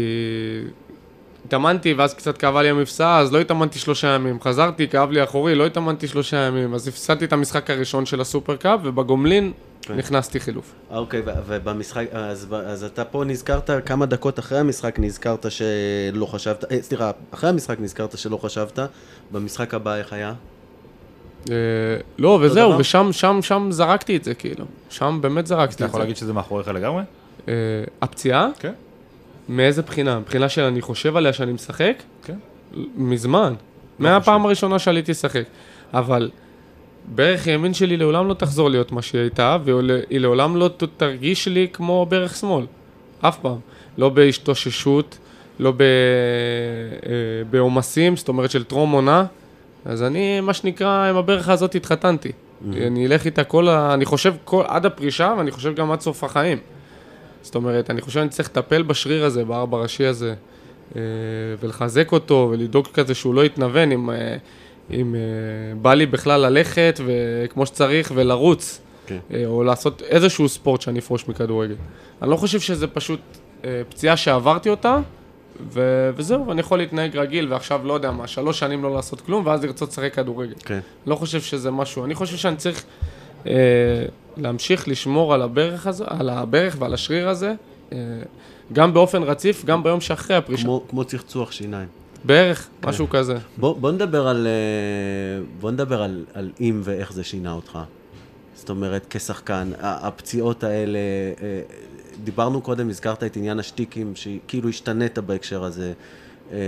Speaker 5: התאמנתי ואז קצת כאבה לי המפסעה, אז לא התאמנתי שלושה ימים. חזרתי, כאב לי אחורי, לא התאמנתי שלושה ימים. אז הפסדתי את המשחק הראשון של הסופרקאפ, ובגומלין
Speaker 1: כן.
Speaker 5: נכנסתי חילוף.
Speaker 1: אוקיי, ו- ובמשחק, אז, אז אתה פה נזכרת, כמה דקות אחרי המשחק נזכרת שלא חשבת, אה, סליחה, אחרי המשחק נזכרת שלא חשבת, במשחק הבא איך היה?
Speaker 5: אה, לא, וזהו? ושם שם, שם זרקתי את זה, כאילו. שם באמת זרקתי
Speaker 4: אתה
Speaker 5: את
Speaker 4: יכול
Speaker 5: זה.
Speaker 4: להגיד שזה מאחוריך לגמרי?
Speaker 5: אה, הפציעה?
Speaker 4: כן.
Speaker 5: מאיזה בחינה? מבחינה של אני חושב עליה שאני משחק?
Speaker 4: כן.
Speaker 5: מזמן. מהפעם הראשונה שעליתי לשחק. אבל ברך ימין שלי לעולם לא תחזור להיות מה שהיא הייתה, והיא לעולם לא תרגיש לי כמו ברך שמאל. אף פעם. לא בהשתוששות, לא אה, בעומסים, זאת אומרת של טרום עונה. אז אני, מה שנקרא, עם הברך הזאת התחתנתי. אני אלך איתה כל ה... אני חושב כל, עד הפרישה, ואני חושב גם עד סוף החיים. זאת אומרת, אני חושב שאני צריך לטפל בשריר הזה, בארבע ראשי הזה, אה, ולחזק אותו, ולדאוג כזה שהוא לא יתנוון אם, אה, אם אה, בא לי בכלל ללכת, וכמו שצריך, ולרוץ,
Speaker 1: כן.
Speaker 5: אה, או לעשות איזשהו ספורט שאני אפרוש מכדורגל. אני לא חושב שזה פשוט אה, פציעה שעברתי אותה, ו- וזהו, ואני יכול להתנהג רגיל, ועכשיו לא יודע מה, שלוש שנים לא לעשות כלום, ואז לרצות לשחק כדורגל.
Speaker 1: כן.
Speaker 5: לא חושב שזה משהו, אני חושב שאני צריך אה, להמשיך לשמור על הברך, הזה, על הברך ועל השריר הזה, אה, גם באופן רציף, גם ביום שאחרי הפרישה.
Speaker 1: כמו, כמו צחצוח שיניים.
Speaker 5: בערך, משהו כזה.
Speaker 1: בוא, בוא נדבר על, אה, בוא נדבר על, על אם ואיך זה שינה אותך. זאת אומרת, כשחקן, הפציעות האלה, אה, דיברנו קודם, הזכרת את עניין השטיקים, שכאילו השתנית בהקשר הזה. אה,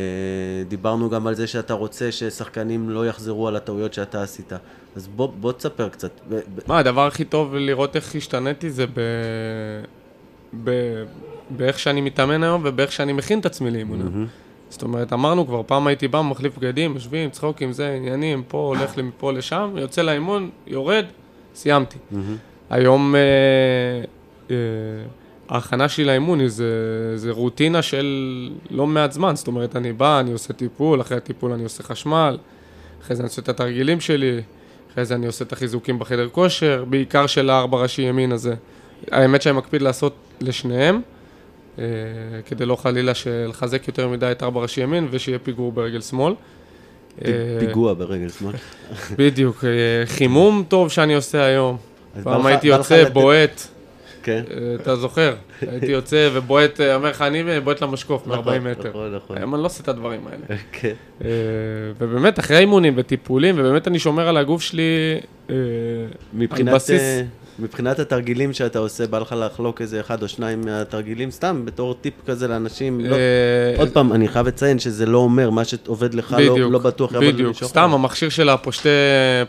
Speaker 1: דיברנו גם על זה שאתה רוצה ששחקנים לא יחזרו על הטעויות שאתה עשית. אז בוא, בוא תספר קצת.
Speaker 5: מה, הדבר הכי טוב לראות איך השתניתי זה ב... ב... באיך שאני מתאמן היום ובאיך שאני מכין את עצמי לאימונים. זאת אומרת, אמרנו כבר, פעם הייתי בא, מחליף בגדים, יושבים, צחוקים, זה, עניינים, פה, הולך לי מפה לשם, יוצא לאימון, יורד, סיימתי. היום אה, אה, ההכנה שלי לאימון היא זה, זה רוטינה של לא מעט זמן, זאת אומרת, אני בא, אני עושה טיפול, אחרי הטיפול אני עושה חשמל, אחרי זה אני עושה את התרגילים שלי, אחרי זה אני עושה את החיזוקים בחדר כושר, בעיקר של הארבע ראשי ימין הזה. האמת שאני מקפיד לעשות לשניהם, אה, כדי לא חלילה לחזק יותר מדי את ארבע ראשי ימין ושיהיה פיגור ברגל שמאל. אה,
Speaker 1: פיגוע ברגל שמאל.
Speaker 5: בדיוק, אה, חימום טוב שאני עושה היום. פעם הייתי יוצא, בועט,
Speaker 1: כן.
Speaker 5: אה, אתה זוכר? הייתי יוצא ובועט, אה, אומר לך, אני בועט למשקוף מ-40
Speaker 1: נכון,
Speaker 5: מטר.
Speaker 1: נכון, נכון.
Speaker 5: היום אני לא עושה את הדברים האלה.
Speaker 1: כן.
Speaker 5: אה, ובאמת, אחרי אימונים וטיפולים, ובאמת אני שומר על הגוף שלי
Speaker 1: מבחינת,
Speaker 5: על בסיס...
Speaker 1: מבחינת התרגילים שאתה עושה, בא לך לחלוק איזה אחד או שניים מהתרגילים, סתם בתור טיפ כזה לאנשים. לא, עוד פעם, אני חייב לציין שזה לא אומר, מה שעובד לך לא,
Speaker 5: בדיוק,
Speaker 1: לא בטוח יעבוד
Speaker 5: בדיוק, סתם המכשיר של הפושטי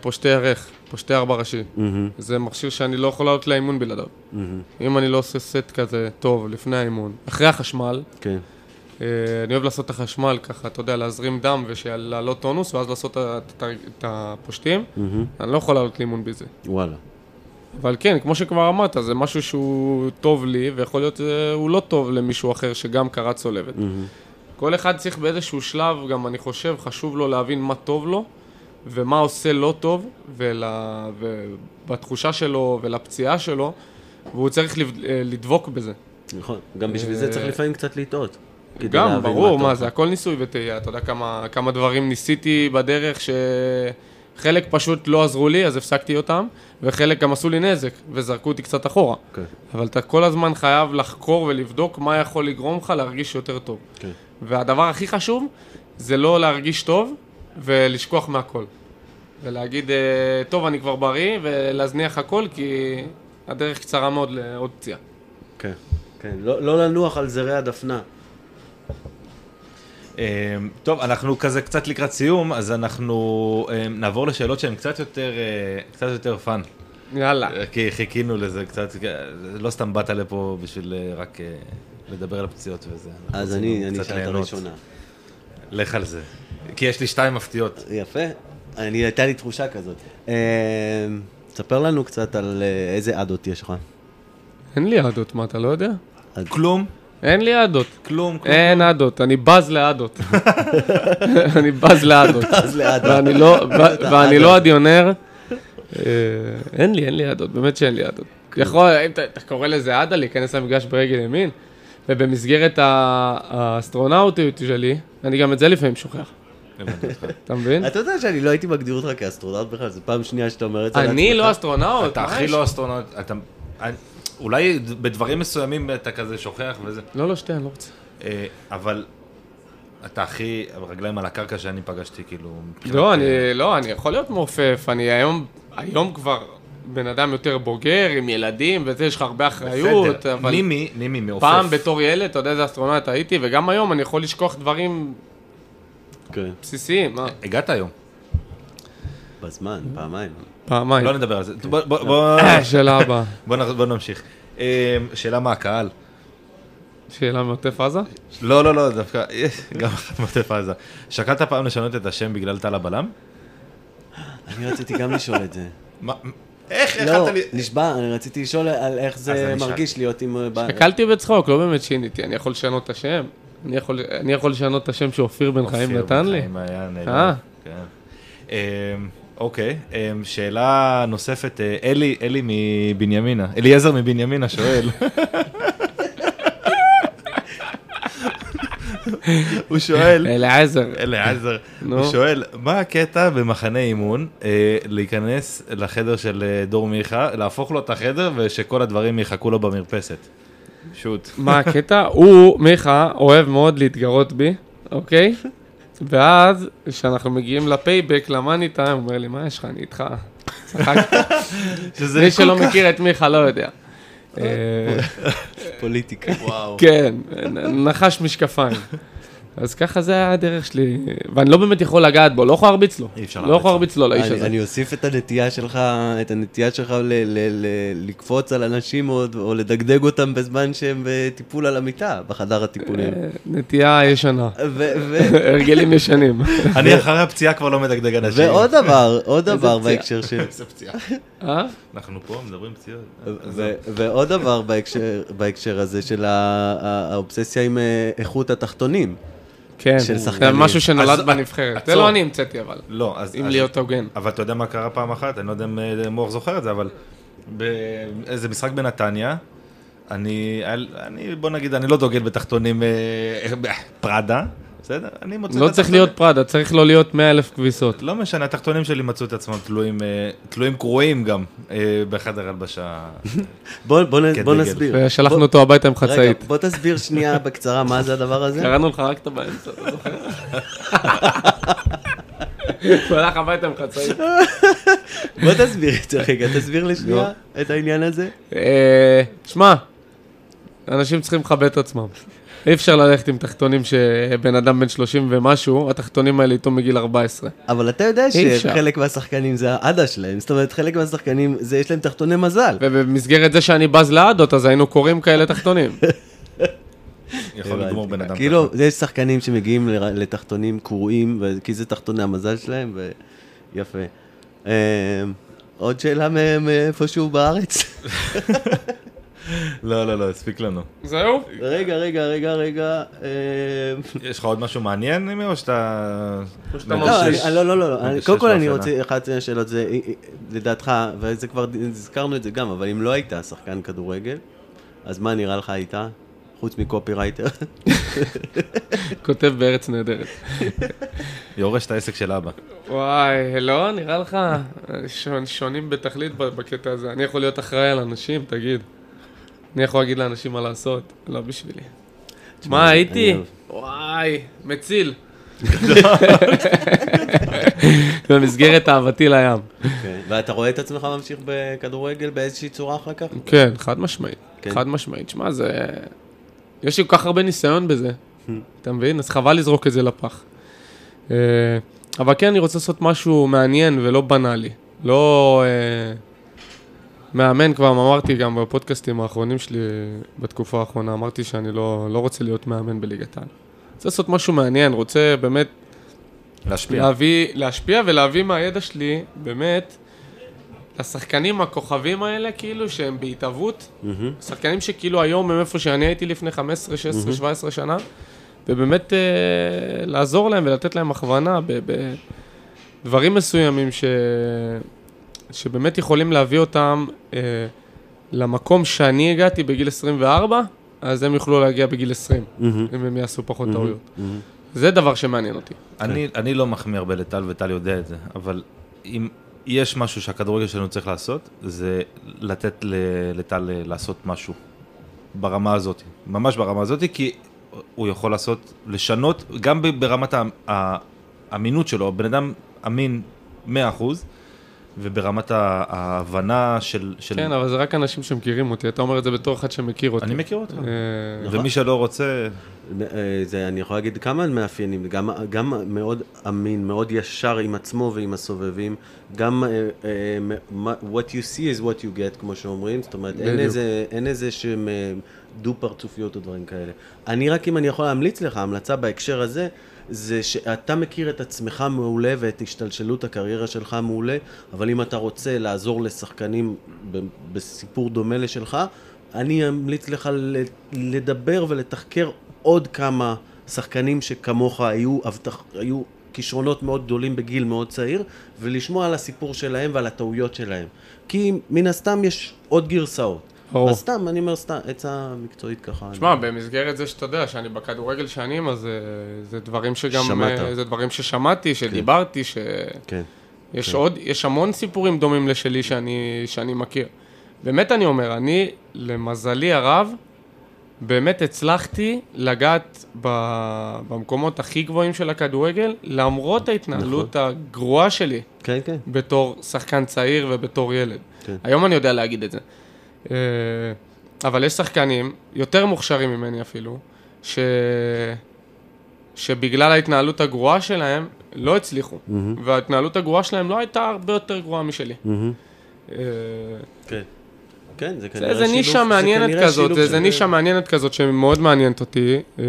Speaker 5: פושטי ערך, פושטי ארבע ראשי.
Speaker 1: מהמם,
Speaker 5: זה מכשיר שאני לא יכול לעלות לאימון בלעדיו.
Speaker 1: מהמם,
Speaker 5: אם אני לא עושה סט כזה טוב לפני האימון, אחרי החשמל,
Speaker 1: כן.
Speaker 5: אה, אני אוהב לעשות את החשמל ככה, אתה יודע, להזרים דם ולהעלות טונוס, ואז לעשות את ה- את הפושטים.
Speaker 1: מהמם,
Speaker 5: אני לא יכול לעלות לאימון בזה.
Speaker 1: וואלה.
Speaker 5: אבל כן, כמו שכבר אמרת, זה משהו שהוא טוב לי, ויכול להיות שהוא לא טוב למישהו אחר שגם קרא צולבת.
Speaker 1: מהמם,
Speaker 5: כל אחד צריך באיזשהו שלב, גם אני חושב, חשוב לו להבין מה טוב לו, ומה עושה לא טוב, ול... ובתחושה שלו ולפציעה שלו, והוא צריך אה, לדבוק בזה.
Speaker 1: נכון. גם בשביל זה צריך
Speaker 5: אה,
Speaker 1: לפעמים קצת לטעות.
Speaker 5: גם, ברור, מה. זה הכל ניסוי וטעייה. אתה יודע כמה, כמה דברים ניסיתי בדרך שחלק פשוט לא עזרו לי, אז הפסקתי אותם, וחלק גם עשו לי נזק, וזרקו אותי קצת אחורה.
Speaker 1: כן.
Speaker 5: אבל אתה כל הזמן חייב לחקור ולבדוק מה יכול לגרום לך להרגיש יותר טוב.
Speaker 1: כן.
Speaker 5: והדבר הכי חשוב, זה לא להרגיש טוב ולשכוח מהכל. ולהגיד, אה, טוב, אני כבר בריא, ולהזניח הכל, כי הדרך קצרה מאוד לעוד פציעה.
Speaker 1: כן, כן. לא לא לנוח על זרי הדפנה.
Speaker 4: אמ, טוב, אנחנו כזה קצת לקראת סיום, אז אנחנו אמ, נעבור לשאלות שהן קצת יותר, אה, קצת יותר fun.
Speaker 5: יאללה.
Speaker 4: כי חיכינו לזה קצת, לא סתם באת לפה בשביל אה, רק אה, לדבר על הפציעות וזה.
Speaker 1: אז אני אני אשאל את. הראשונה.
Speaker 4: לך על זה. כי יש לי שתיים מפתיעות.
Speaker 1: יפה. אני, הייתה לי תחושה כזאת. תספר לנו קצת על אה, איזה עדות יש לך.
Speaker 5: אין לי עדות, מה, אתה לא יודע?
Speaker 4: כלום,
Speaker 5: אין לי עדות.
Speaker 4: כלום, כלום.
Speaker 5: אין עדות, אני בז לעדות. אני בז לעדות.
Speaker 1: אז לעדות.
Speaker 5: ואני לא, לא הדיונר. אה, אין לי, אין לי עדות, באמת שאין לי עדות. יכול, אם אתה קורא לזה עדה, להיכנס למגרש ברגל ימין, ובמסגרת האסטרונאוטיות שלי, אני גם את זה לפעמים שוכח. אתה מבין?
Speaker 1: אתה יודע שאני לא הייתי מגדיר אותך כאסטרונאוט בכלל, זו פעם שנייה שאתה אומר את זה
Speaker 5: אני לא אסטרונאוט.
Speaker 4: אתה הכי? לא אסטרונאוט, אולי בדברים מסוימים אתה כזה שוכח וזה,
Speaker 5: לא, לא, שתי, אני לא רוצה.
Speaker 4: אה, אבל אתה הכי רגליים על הקרקע שאני פגשתי, כאילו...
Speaker 5: לא,
Speaker 4: אה,
Speaker 5: אני, לא, אני יכול להיות מעופף, אני היום, היום כבר בן אדם יותר בוגר, עם ילדים, וזה, יש לך הרבה אחריות,
Speaker 4: בסדר,
Speaker 5: אבל
Speaker 4: נימי, נימי מעופף.
Speaker 5: פעם בתור ילד, אתה יודע איזה אסטרונאוט הייתי, וגם היום אני יכול לשכוח דברים
Speaker 1: כן,
Speaker 5: בסיסיים, מה?
Speaker 4: הגעת היום,
Speaker 1: בזמן, פעמיים.
Speaker 5: פעמיים.
Speaker 4: לא נדבר על זה. בוא-
Speaker 5: שאלה הבאה.
Speaker 4: בוא נמשיך. אה, שאלה מה הקהל?
Speaker 5: שאלה מעוטף עזה?
Speaker 4: לא, לא, לא, דווקא, יש, גם אחת מעוטף עזה. שקלת פעם לשנות את השם בגלל טל הבלם?
Speaker 1: אני רציתי גם לשאול את זה.
Speaker 4: מה- איך,
Speaker 1: לא. נשבע, אני רציתי לשאול על איך זה מרגיש להיות עם...
Speaker 5: הקלתי בצחוק, לא באמת שיניתי, אני יכול לשנות את השם. אני יכול, אני יכול לשנות את השם שאופיר בן חיים
Speaker 4: אופיר
Speaker 5: נתן
Speaker 4: בן
Speaker 5: לי.
Speaker 4: חיים היה נהדר.
Speaker 5: אה.
Speaker 4: כן. אמ, אוקיי, אמ, שאלה נוספת, אה, אלי, אלי מבנימינה, אליעזר מבנימינה שואל. הוא שואל. אליעזר,
Speaker 5: נו.
Speaker 4: הוא שואל, מה הקטע במחנה אימון אה, להיכנס לחדר של דור מיכה, להפוך לו את החדר ושכל הדברים יחכו לו במרפסת? שוט.
Speaker 5: מה הקטע? הוא, מיכה, אוהב מאוד להתגרות בי, אוקיי? ואז, כשאנחנו מגיעים לפייבק, למאני טיים, הוא אומר לי, מה יש לך, אני איתך. מי שלא מכיר את מיכה לא יודע. אה,
Speaker 1: פוליטיקה.
Speaker 4: וואו.
Speaker 5: כן, נחש משקפיים. אז ככה זה הדרך שלי, ואני לא באמת יכול לגעת בו, לא יכול להרביץ לו.
Speaker 4: אי אפשר
Speaker 5: לא
Speaker 4: להרביץ
Speaker 5: יכול
Speaker 4: לו.
Speaker 5: להרביץ לו לאיש
Speaker 1: אני,
Speaker 5: הזה.
Speaker 1: אני אוסיף את הנטייה שלך, את הנטייה שלך ל, ל, ל, לקפוץ על אנשים או, או לדגדג אותם בזמן שהם בטיפול על המיטה, בחדר הטיפולים.
Speaker 5: אה, נטייה ישנה. הרגלים ישנים.
Speaker 4: אני אחרי הפציעה כבר לא מדגדג אנשים.
Speaker 1: ועוד דבר, עוד דבר? בהקשר של...
Speaker 4: איזה פציעה.
Speaker 5: אה?
Speaker 4: אנחנו פה מדברים פציעות.
Speaker 1: ועוד דבר בהקשר, הזה של האובססיה עם אה, איכות התחתונים.
Speaker 5: כן,
Speaker 1: של
Speaker 5: זה
Speaker 1: שחקנים.
Speaker 5: משהו שנולד בנבחרת. זה. לא אני המצאתי אבל,
Speaker 4: לא, אז...
Speaker 5: אם להיות הוגן.
Speaker 4: אבל אתה יודע מה קרה פעם אחת? אני לא יודע אם אה, מוח זוכר את זה, אבל באיזה משחק בנתניה, אני, אני, בוא נגיד, אני לא דוגל בתחתונים אה, פראדה, בסדר? אני מוצא
Speaker 5: לא
Speaker 4: את
Speaker 5: צריך להיות פראדה, צריך לא להיות 100 אלף כביסות.
Speaker 4: לא משנה, התחתונים שלי מצאו את עצמם תלויים, אה, תלויים קרועים גם אה, בחדר הלבשה.
Speaker 1: בוא. נסביר.
Speaker 5: ושלחנו
Speaker 1: בוא-
Speaker 5: אותו הביתה עם
Speaker 1: רגע,
Speaker 5: חצאית.
Speaker 1: בוא תסביר שנייה בקצרה מה זה הדבר הזה.
Speaker 5: קראנו לך רק את הבאמצע, אתה זוכר? הוא הלך הביתה עם חצאית.
Speaker 1: בוא תסביר את זה רגע, תסביר לי שנייה את העניין הזה.
Speaker 5: אה, שמע, אנשים צריכים לכבד את עצמם. אי אפשר ללכת עם תחתונים שבן אדם בן 30 ומשהו, התחתונים האלה איתו מגיל 14.
Speaker 1: אבל אתה יודע. שחלק מהשחקנים זה העדה שלהם, זאת אומרת חלק מהשחקנים זה יש להם תחתוני מזל.
Speaker 5: ובמסגרת זה שאני בז לאדות, אז היינו קוראים כאלה תחתונים.
Speaker 4: יכול. לגמור בן אדם
Speaker 1: כאילו, יש שחקנים שמגיעים לתחתונים קרועים, כי זה תחתוני המזל שלהם, ויפה. אה, עוד שאלה מאיפשהו בארץ?
Speaker 4: לא, לא, לא, הספיק לנו.
Speaker 5: זהו?
Speaker 1: רגע, רגע, רגע, רגע. אה,
Speaker 4: יש לך עוד משהו מעניין, נימי, או שאתה...
Speaker 1: לא, לא, לא, לא, לא. קודם כל אני. רוצה, אחת מהשאלות זה, אה, אה, לדעתך, וזה כבר, הזכרנו את זה גם, אבל אם לא היית שחקן כדורגל, אז מה נראה לך היית? חוץ מקופירייטר?
Speaker 5: כותב בארץ נהדרת.
Speaker 4: יורש את העסק של אבא.
Speaker 5: וואי, לא, נראה לך שונ- שונים בתכלית בקטע הזה. אני יכול להיות אחראי על אנשים, תגיד. אני יכול להגיד לאנשים מה לעשות, לא בשבילי. מה הייתי? וואי, מציל. במסגרת אהבתי לים.
Speaker 1: כן. ואתה רואה את עצמך ממשיך בכדורגל באיזושהי צורה אחר כך?
Speaker 5: כן, חד משמעית.
Speaker 1: כן.
Speaker 5: חד משמעית. שמע, זה... יש לי כל כך הרבה ניסיון בזה. אתה מבין? אז חבל לזרוק את זה לפח. אה, אבל כן, אני רוצה לעשות משהו מעניין ולא בנאלי. לא... מאמן, כבר אמרתי גם בפודקאסטים האחרונים שלי בתקופה האחרונה, אמרתי שאני לא, לא רוצה להיות מאמן בליגת העל. רוצה לעשות משהו מעניין, רוצה באמת
Speaker 4: להשפיע.
Speaker 5: להביא, להשפיע ולהביא מהידע שלי, באמת, לשחקנים הכוכבים האלה, כאילו, שהם בהתהוות,
Speaker 1: מהמם.
Speaker 5: שחקנים שכאילו היום הם איפה שאני הייתי לפני 15, 16, 17 שנה, ובאמת אה, לעזור להם ולתת להם הכוונה בדברים מסוימים ש... שבאמת יכולים להביא אותם אה, למקום שאני הגעתי בגיל 24, אז הם יוכלו להגיע בגיל 20,
Speaker 1: מהמם.
Speaker 5: אם הם יעשו פחות טעויות.
Speaker 1: מהמם.
Speaker 5: זה דבר שמעניין אותי.
Speaker 4: אני, אני לא מחמיא הרבה לטל, וטל יודע את זה, אבל אם יש משהו שהכדורגל שלנו צריך לעשות, זה לתת לטל אה, לעשות משהו ברמה הזאת, ממש ברמה הזאת, כי הוא יכול לעשות, לשנות, גם ברמת האמינות שלו, בן אדם אמין 100%, וברמת ההבנה של... של...
Speaker 5: כן, אבל זה רק אנשים שמכירים אותי, אתה אומר את זה בתור אחד שמכיר אותי.
Speaker 4: אני מכיר אותך.
Speaker 5: אה,
Speaker 1: נכון.
Speaker 4: ומי שלא רוצה,
Speaker 1: אה, זה, אני יכול להגיד כמה מאפיינים, גם, גם מאוד אמין, מאוד ישר עם עצמו ועם הסובבים, גם מה- what you see is what you get, כמו שאומרים, זאת אומרת, אין. איזה, אין איזה שהם אה, דו פרצופיות או דברים כאלה. אני רק, אם אני יכול להמליץ לך, המלצה בהקשר הזה, זה שאתה מכיר את עצמך מעולה ואת השתלשלות הקריירה שלך מעולה, אבל אם אתה רוצה לעזור לשחקנים בסיפור דומה לשלך, אני אמליץ לך לדבר ולתחקר עוד כמה שחקנים שכמוך היו, הבטח, היו כישרונות מאוד גדולים בגיל מאוד צעיר, ולשמוע על הסיפור שלהם ועל הטעויות שלהם. כי מן הסתם יש עוד גרסאות.
Speaker 5: ברור.
Speaker 1: אז סתם, אני אומר סתם, עצה מקצועית ככה.
Speaker 5: שמע, במסגרת זה שאתה יודע שאני בכדורגל שנים, אז אה, זה דברים שגם...
Speaker 1: שמעת.
Speaker 5: אה, זה דברים ששמעתי, שדיברתי, שיש
Speaker 1: כן. כן.
Speaker 5: עוד, יש המון סיפורים דומים לשלי שאני, שאני מכיר. באמת אני אומר, אני, למזלי הרב, באמת הצלחתי לגעת ב, במקומות הכי גבוהים של הכדורגל, למרות ההתנהלות
Speaker 1: נכון.
Speaker 5: הגרועה שלי
Speaker 1: כן, כן.
Speaker 5: בתור שחקן צעיר ובתור ילד.
Speaker 1: כן.
Speaker 5: היום אני יודע להגיד את זה. אה, אבל יש שחקנים, יותר מוכשרים ממני אפילו, ש... שבגלל ההתנהלות הגרועה שלהם, לא הצליחו.
Speaker 1: מהמם.
Speaker 5: וההתנהלות הגרועה שלהם לא הייתה הרבה יותר גרועה משלי. אה,
Speaker 1: כן. כן, זה
Speaker 5: זה
Speaker 1: כנראה
Speaker 5: איזה
Speaker 1: שילוב-
Speaker 5: נישה
Speaker 1: זה
Speaker 5: מעניינת
Speaker 1: כנראה
Speaker 5: כזאת,
Speaker 1: שילוב
Speaker 5: זה איזה נישה מעניינת כזאת שמאוד מעניינת אותי. אה,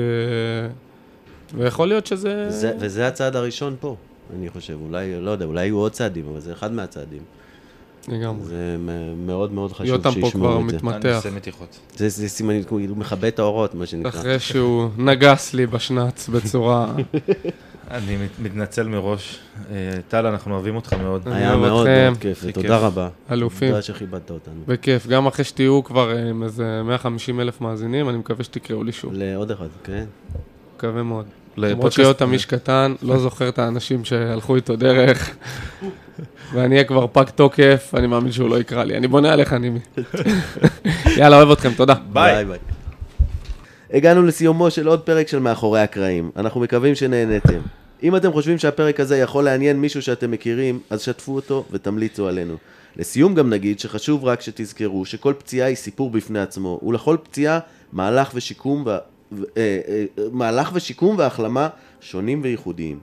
Speaker 5: ויכול להיות שזה...
Speaker 1: זה, וזה הצעד הראשון פה, אני חושב. אולי, לא יודע, אולי יהיו עוד צעדים, אבל זה אחד מהצעדים.
Speaker 5: לגמרי.
Speaker 1: זה מאוד מאוד חשוב
Speaker 5: יותם פה כבר
Speaker 1: שישמעו את זה.
Speaker 5: מתמתח.
Speaker 4: אני עושה מתיחות.
Speaker 1: זה, זה סימנים, הוא מכבה את האורות, מה שנקרא.
Speaker 5: אחרי שהוא נגס לי בשנץ בצורה...
Speaker 4: אני מת- מתנצל מראש. אה, טל, אנחנו אוהבים אותך מאוד.
Speaker 5: אני
Speaker 1: היה מאוד. מאוד כיף, ותודה. רבה.
Speaker 5: אלופים.
Speaker 1: תודה שכיבדת אותנו.
Speaker 5: בכיף, גם אחרי שתהיו כבר אה, עם איזה 150 אלף מאזינים, אני מקווה שתקראו לי שוב.
Speaker 1: לעוד אחד, כן?
Speaker 5: מקווה מאוד.
Speaker 4: לפודקאסט-
Speaker 5: למרות שיותם איש קטן, לא זוכר את האנשים שהלכו איתו דרך, ואני אהיה כבר פג תוקף, אני מאמין שהוא לא יקרא לי. אני בונה עליך, נימי. יאללה, אוהב אתכם, תודה.
Speaker 4: ביי.
Speaker 1: ביי. הגענו לסיומו של עוד פרק של מאחורי הקרעים. אנחנו מקווים שנהנתם. אם אתם חושבים שהפרק הזה יכול לעניין מישהו שאתם מכירים, אז שתפו אותו ותמליצו עלינו. לסיום גם נגיד שחשוב רק שתזכרו שכל פציעה היא סיפור בפני עצמו, ולכל פציעה מהלך ושיקום, ו... אה, אה, מהלך ושיקום והחלמה שונים וייחודיים.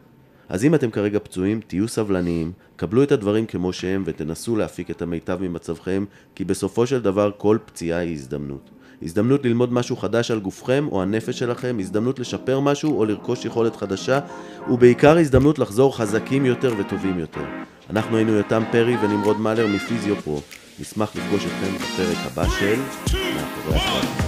Speaker 1: אז אם אתם כרגע פצועים, תהיו סבלניים, קבלו את הדברים כמו שהם ותנסו להפיק את המיטב ממצבכם, כי בסופו של דבר כל פציעה היא הזדמנות. הזדמנות ללמוד משהו חדש על גופכם או הנפש שלכם, הזדמנות לשפר משהו או לרכוש יכולת חדשה, ובעיקר הזדמנות לחזור חזקים יותר וטובים יותר. אנחנו היינו יותם פרי ונמרוד מלר מפיזיו פרו. נשמח לפגוש אתכם בפרק הבא של מאחורי הקרעים.